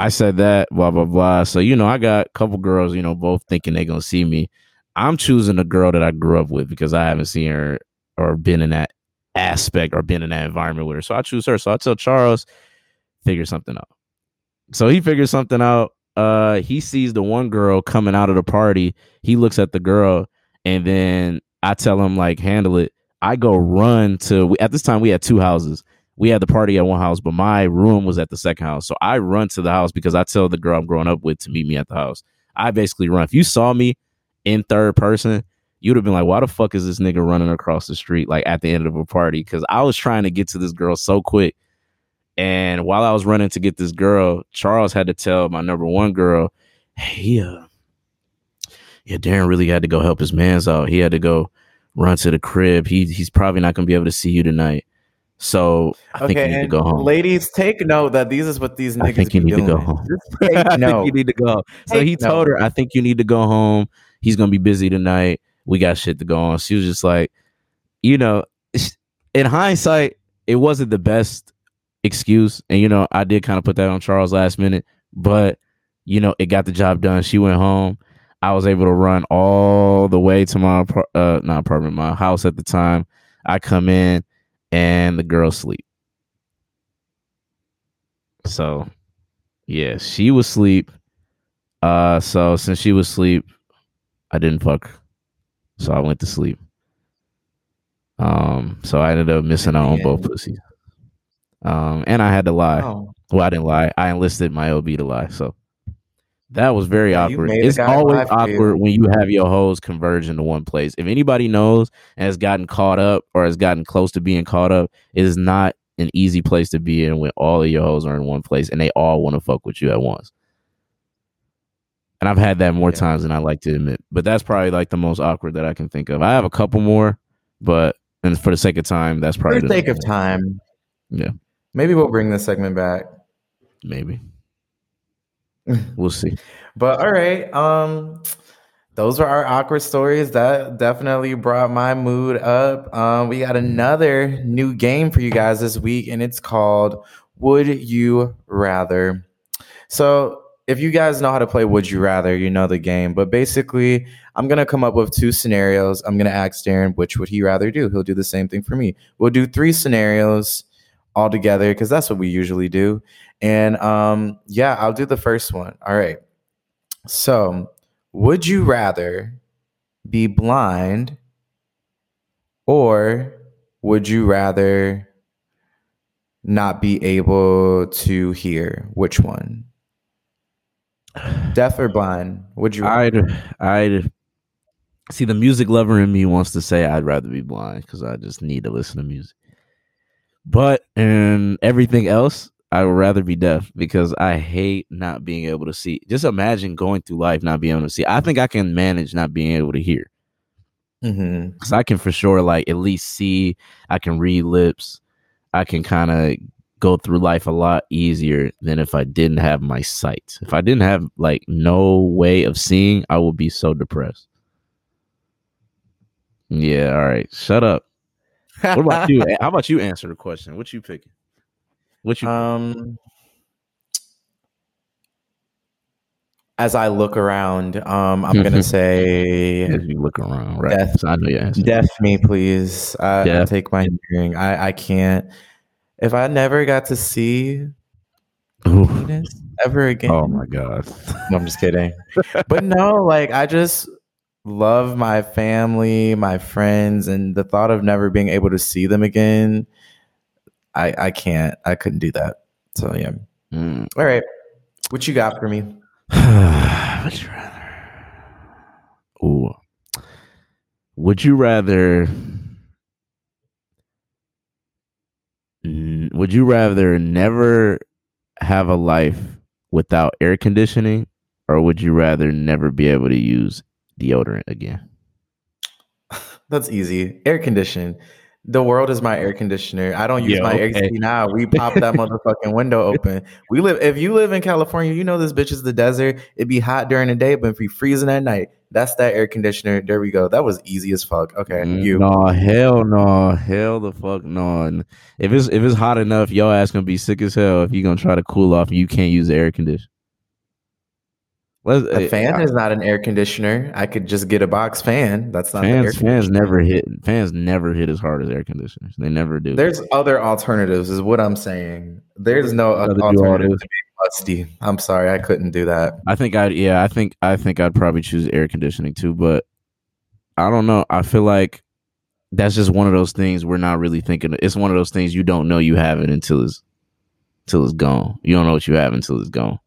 I said that blah blah blah. So you know, I got a couple girls. You know, both thinking they're gonna see me. I'm choosing a girl that I grew up with because I haven't seen her or been in that aspect or been in that environment with her. So I choose her. So I tell Charles, figure something out. So he figures something out uh he sees the one girl coming out of the party he looks at the girl and then i tell him like handle it i go run to at this time we had two houses we had the party at one house but my room was at the second house so i run to the house because i tell the girl i'm growing up with to meet me at the house i basically run if you saw me in third person you'd have been like why the fuck is this nigga running across the street like at the end of a party because i was trying to get to this girl so quick and while I was running to get this girl, Charles had to tell my number one girl, hey, uh, yeah, Darren really had to go help his man's out. He had to go run to the crib. He he's probably not gonna be able to see you tonight. So I okay, think you need to go home. Ladies, take note that these is what these niggas. I think you need doing. to go home. I think you need to go. So take he told her, I think you need to go home. He's gonna be busy tonight. We got shit to go on. She was just like, you know, in hindsight, it wasn't the best excuse. And you know, I did kind of put that on Charles last minute, but you know, it got the job done. She went home. I was able to run all the way to my uh not apartment, my house at the time. I come in and the girl sleep. So yeah, she was asleep. Uh so since she was asleep, I didn't fuck. So I went to sleep. Um, so I ended up missing out on both pussies. Um, and I had to lie. Oh. Well, I didn't lie. I enlisted my OB to lie. So that was very yeah, awkward. It's always awkward when you have your hoes converge into one place. If anybody knows and has gotten caught up or has gotten close to being caught up, it is not an easy place to be in when all of your hoes are in one place and they all want to fuck with you at once. And I've had that more yeah. times than I like to admit. But that's probably like the most awkward that I can think of. I have a couple more, but And for the sake of time, that's probably the the sake of time, Yeah. maybe we'll bring this segment back. Maybe. We'll see. But all right, um, those were our awkward stories. That definitely brought my mood up. Um, we got another new game for you guys this week, and it's called Would You Rather. So, if you guys know how to play Would You Rather, you know the game. But basically, I'm gonna come up with two scenarios. I'm gonna ask Darren which would he rather do. He'll do the same thing for me. We'll do three scenarios all together because that's what we usually do. And um, yeah, I'll do the first one. All right. So, would you rather be blind or would you rather not be able to hear? Which one? Deaf or blind? Would you I'd I'd see the music lover in me wants to say I'd rather be blind because I just need to listen to music. But in everything else, I would rather be deaf because I hate not being able to see. Just imagine going through life not being able to see. I think I can manage not being able to hear Mhm. because I can for sure like at least see. I can read lips. I can kind of go through life a lot easier than if I didn't have my sight. If I didn't have like no way of seeing, I would be so depressed. Yeah, all right. Shut up. What about you? How about you answer the question? What you picking? What you Um, as I look around, um, I'm gonna say as you look around, right? Death. So I know your answer. Deaf me, please. I, I take my hearing. I, I can't. If I never got to see Oof. ever again, Oh my god. no, I'm just kidding. but no, like I just love my family, my friends, and the thought of never being able to see them again. I I can't. I couldn't do that. So yeah. Mm. All right. What you got for me? Would you rather? Ooh. Would you rather? Would you rather never have a life without air conditioning, or would you rather never be able to use deodorant again? That's easy. Air condition. The world is my air conditioner. I don't use my okay. AC now. We pop that motherfucking window open. We live. If you live in California, you know this bitch is the desert. It'd be hot during the day, but if we freezing at night, that's that air conditioner. There we go. That was easy as fuck. Okay, Mm, you. No, hell no, hell the fuck no. And if it's if it's hot enough, y'all ass gonna be sick as hell if you gonna try to cool off and you can't use the air conditioner. A eh, fan I- is not an air conditioner. I could just get a box fan. That's not fans fans never hit fans never hit as hard as air conditioners. They never do. There's other alternatives, is what I'm saying. There's no Rather do alternative to being musty. I'm sorry, I couldn't do that. I think I'd yeah, I think I think I'd probably choose air conditioning too, but I don't know. I feel like that's just one of those things we're not really thinking. Of. It's one of those things you don't know you have it until it's until it's gone. You don't know what you have until it's gone.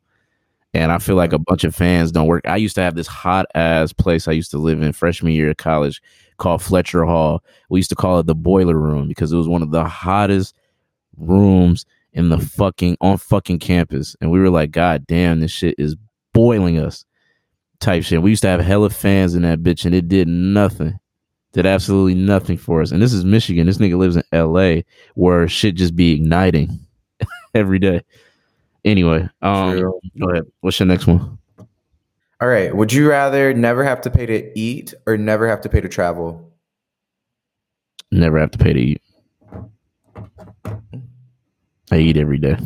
And I feel like a bunch of fans don't work. I used to have this hot ass place I used to live in freshman year of college called Fletcher Hall. We used to call it the boiler room because it was one of the hottest rooms in the fucking on fucking campus. And we were like, God damn, this shit is boiling us. Type shit. We used to have hella fans in that bitch, and it did nothing. Did absolutely nothing for us. And this is Michigan. This nigga lives in LA where shit just be igniting every day. Anyway, um, True. go ahead. What's your next one? All right. Would you rather never have to pay to eat or never have to pay to travel? Never have to pay to eat. I eat every day.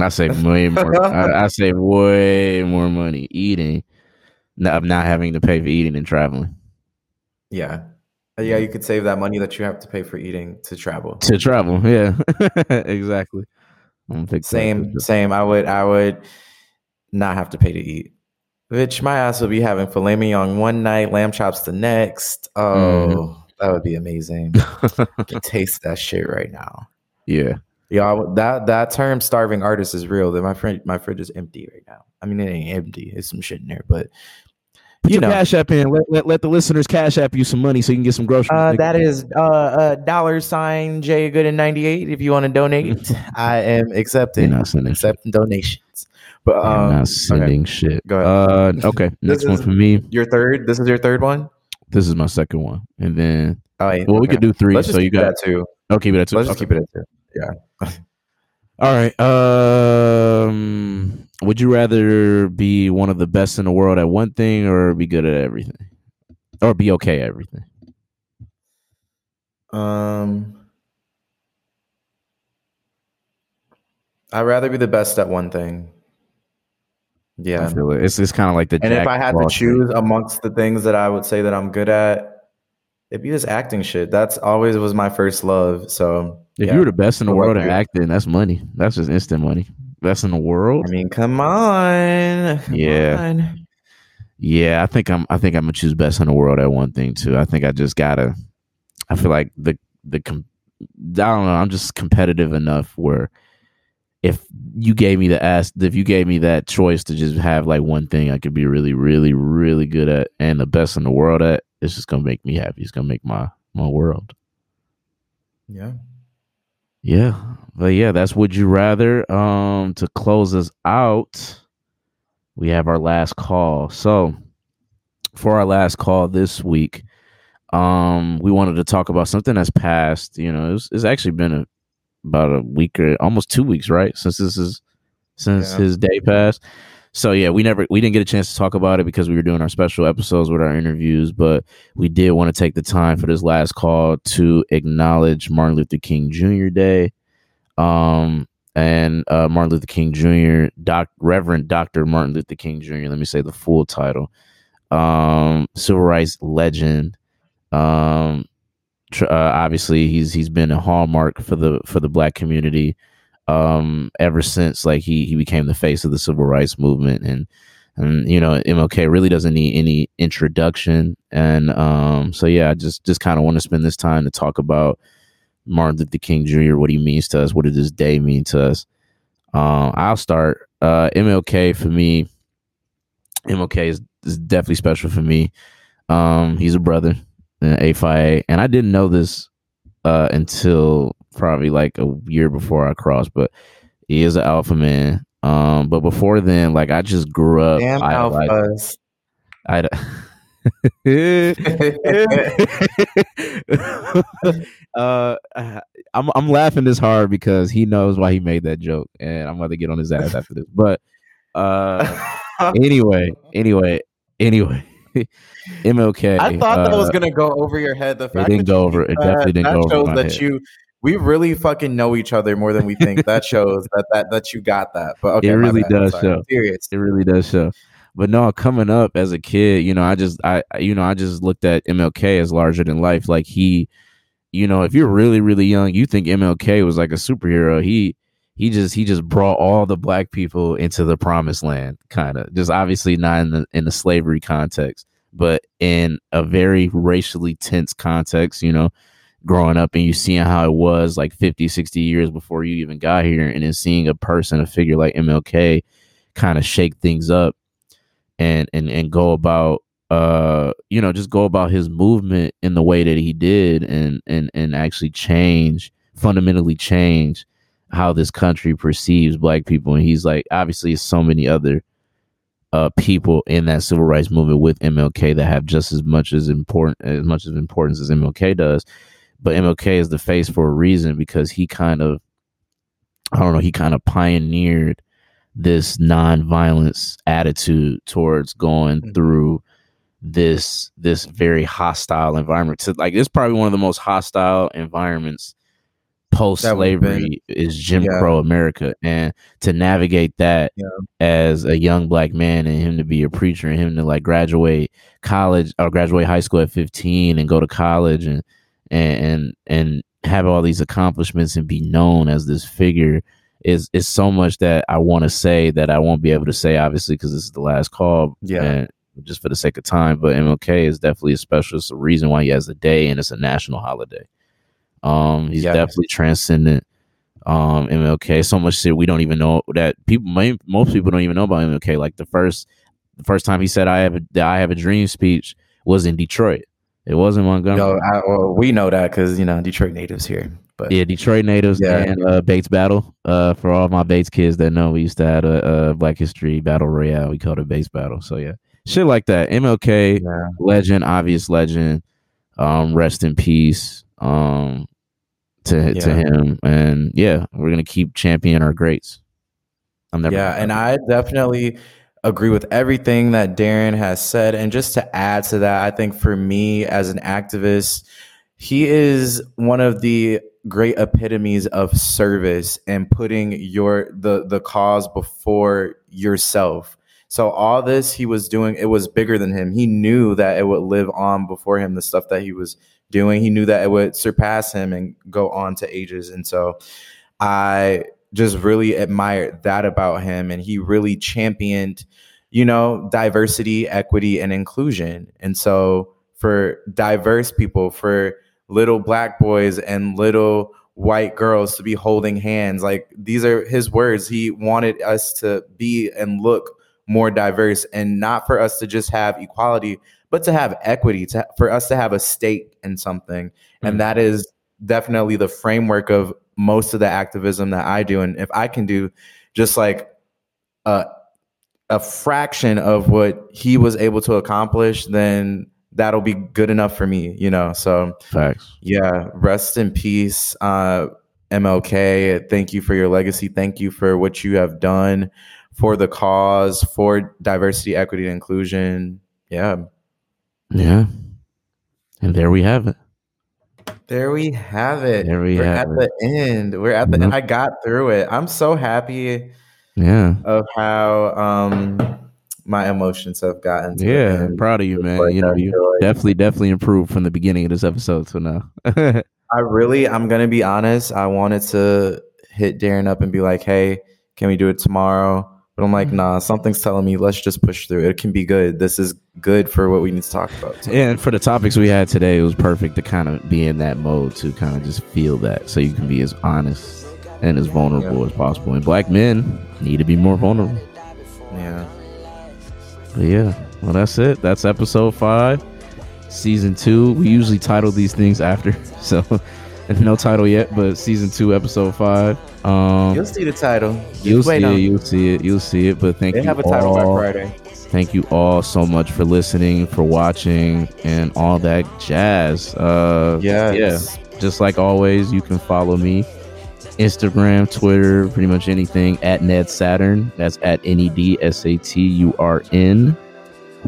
I save way more. I, I save way more money eating. Not not having to pay for eating and traveling. Yeah. Uh, Yeah, you could save that money that you have to pay for eating to travel. To travel, yeah, exactly. Same, same. I would I would not have to pay to eat. Bitch, my ass would be having filet mignon one night, lamb chops the next. Oh, that would be amazing. I can taste that shit right now. yeah, Y'all, that that term "starving artist" is real. That my friend, my fridge is empty right now. I mean, it ain't empty. It's some shit in there, but put you your know. cash app in. Let, let, let the listeners cash app you some money so you can get some groceries. Uh, that is uh, uh, dollar sign J Gooden ninety eight. If you want to donate, I am accepting not sending shit. accepting donations. But um, not sending shit. Go ahead. Uh, okay, next one for me. your third. This is your third one. This is my second one, and then Oh, yeah, well, we could do 3 Let's so you got two. I'll keep it at 2 Let's Okay. keep it at two. All right. Um, would you rather be one of the best in the world at one thing, or be good at everything, or be okay at everything? Um, I'd rather be the best at one thing. Yeah. it. It's it's kind of like the. And if I had to choose amongst the things that I would say that I'm good at, it'd be this acting shit. That's always was my first love. So if yeah. you were the best in the world at acting, that's money. That's just instant money. Best in the world. I mean, come on. Come Yeah. on. Yeah, I think I'm. I think I'm gonna choose best in the world at one thing too. I think I just gotta. I feel like the the. Com- I don't know. I'm just competitive enough where, if you gave me the ask, if you gave me that choice to just have like one thing I could be really, really, really good at and the best in the world at, it's just gonna make me happy. It's gonna make my my world. Yeah. Yeah, but yeah, that's would you rather. Um, to close us out, we have our last call. So, for our last call this week, um, we wanted to talk about something that's passed. You know, it's, it's actually been a, about a week or almost two weeks, right? Since this is since Yeah. his day passed. So yeah, we never we didn't get a chance to talk about it because we were doing our special episodes with our interviews, but we did want to take the time for this last call to acknowledge Martin Luther King Jr. Day. Um and uh, Martin Luther King Jr. Doc Reverend Dr. Martin Luther King Jr. Let me say the full title. Um civil rights legend. Um tr- uh, obviously he's he's been a hallmark for the for the black community um ever since like he he became the face of the civil rights movement. And and you know MLK really doesn't need any introduction. And um so yeah I just just kind of want to spend this time to talk about Martin Luther King Jr. what he means to us what did this day mean to us. Um I'll start. Uh MLK for me MLK is, is definitely special for me. Um he's a brother in A Phi A and I didn't know this uh until probably like a year before I crossed, but he is an alpha man. Um, but before then, like I just grew up Damn idolizing. alphas. I, uh, I'm I'm laughing this hard because he knows why he made that joke, and I'm about to get on his ass after this. But uh, anyway, anyway, anyway, MLK. I thought that was uh, gonna go over your head. The fact didn't that go over- it definitely that, didn't that go over shows that head. you we really fucking know each other more than we think. that shows that that that you got that. But okay, It really does show. Serious. It really does show. But no, coming up as a kid, you know, I just I I- you know, I just looked at MLK as larger than life. Like he, you know, if you're really, really young, you think MLK was like a superhero. He he just he just brought all the black people into the promised land, kind of. Just obviously not in the in the slavery context, but in a very racially tense context, you know, growing up and you seeing how it was like 50, 60 years before you even got here, and then seeing a person, a figure like MLK kind of shake things up and and and go about uh you know just go about his movement in the way that he did and and and actually change fundamentally change how this country perceives black people. And he's like obviously so many other uh people in that civil rights movement with MLK that have just as much as important as much as importance as MLK does but MLK is the face for a reason because he kind of I don't know he kind of pioneered this non-violence attitude towards going Mhm. through this this very hostile environment to like this is probably one of the most hostile environments post slavery is Jim Yeah. Crow America and to navigate that Yeah. as a young black man and him to be a preacher and him to like graduate college or graduate high school at 15 and go to college and and and, and have all these accomplishments and be known as this figure is is so much that I want to say that I won't be able to say obviously because this is the last call Yeah. and just for the sake of time but MLK is definitely a special it's a reason why he has a day and it's a national holiday um he's Yes. definitely transcendent um MLK so much shit we don't even know that people most people don't even know about MLK like the first the first time he said I have a the I have a dream speech was in Detroit it wasn't Montgomery Yo, I, well, we know that because you know Detroit natives here. But Yeah, Detroit natives Yeah. and uh, Bates Battle. Uh, for all my Bates kids that know, we used to have a, a Black History Battle Royale. We called it Bates Battle. So yeah, shit like that. MLK, Yeah. legend, obvious legend. Um, rest in peace. Um, to to him, and yeah, we're gonna keep championing our greats. I'm never. Yeah, and I definitely agree with everything that Darren has said. And just to add to that, I think for me as an activist, he is one of the great epitomes of service and putting your the the cause before yourself. So all this he was doing, it was bigger than him. He knew that it would live on before him, the stuff that he was doing. He knew that it would surpass him and go on to ages. And so I just really admired that about him. And he really championed, you know, diversity, equity, and inclusion. And so for diverse people, for little black boys and little white girls to be holding hands, like these are his words. He wanted us to be and look more diverse and not for us to just have equality, but to have equity, to, for us to have a stake in something. Mhm. And that is definitely the framework of most of the activism that I do. And if I can do just like a, a fraction of what he was able to accomplish, then that'll be good enough for me, you know? So facts. yeah, rest in peace, uh, MLK. Thank you for your legacy. Thank you for what you have done for the cause, for diversity, equity, and inclusion. Yeah. Yeah, and there we have it. There we have it. There we We're have at the end. We're at the end. I got through it. I'm so happy Yeah, of how um my emotions have gotten. to yeah. I'm proud of you, man. Like, you know, you like- definitely, definitely improved from the beginning of this episode to now. I really, I'm gonna be honest. I wanted to hit Darren up and be like, "Hey, can we do it tomorrow?" But I'm like, Mm-hmm. "Nah." Something's telling me let's just push through. It can be good. This is good for what we need to talk about. So, and for the topics we had today, it was perfect to kind of be in that mode to kind of just feel that, so you can be as honest and as vulnerable as possible. And black men need to be more vulnerable. yeah. But yeah, well, that's it. That's episode five, season two. We usually title these things after, so no title yet, but season two, episode five. Um, You'll see the title. Just you'll see on it. You'll see it. You'll see it. But thank They you have a title all. by Friday. Thank you all so much for listening, for watching, and all that jazz. Uh, Yes. yeah. Just like always, you can follow me Instagram, Twitter, pretty much anything at Ned Saturn. That's at N E D S A T U R N.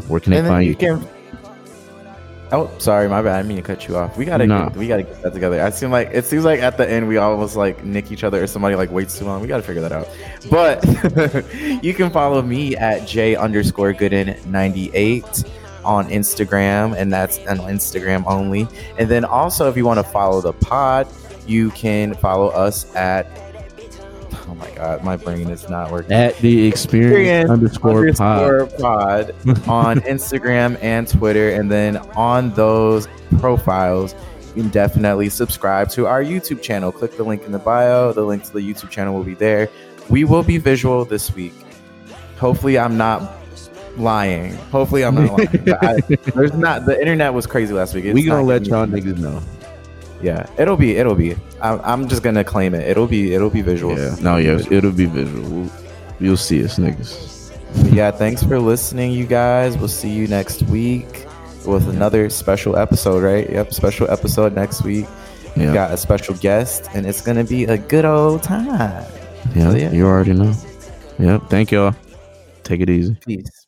Where can they And then find you you? can. Oh, sorry, my bad. I didn't mean to cut you off. We gotta, Nah. get, we gotta get that together. I seem like it seems like at the end we almost like nick each other, or somebody like waits too long. We gotta figure that out. But you can follow me at j underscore gooden ninety eight on Instagram, and that's on Instagram only. And then also, if you want to follow the pod, you can follow us at. Oh my god, my brain is not working. At the experience Experience underscore pod. pod on Instagram and Twitter. And then on those profiles, you can definitely subscribe to our YouTube channel. Click the link in the bio. The link to the YouTube channel will be there. We will be visual this week. Hopefully, I'm not lying. Hopefully, I'm not lying. I, there's not. The internet was crazy last week. It's we gonna let y'all niggas know. Yeah, it'll be. It'll be. I'm, I'm just gonna claim it. It'll be. It'll be visual. Yeah. No, yeah, it'll be visual. We'll, you'll see us, niggas. But yeah, thanks for listening, you guys. We'll see you next week with another special episode, right? Yep, special episode next week. We got a special guest, and it's gonna be a good old time. Yeah, So, yeah. you already know. Yep. Thank y'all. Take it easy. Peace.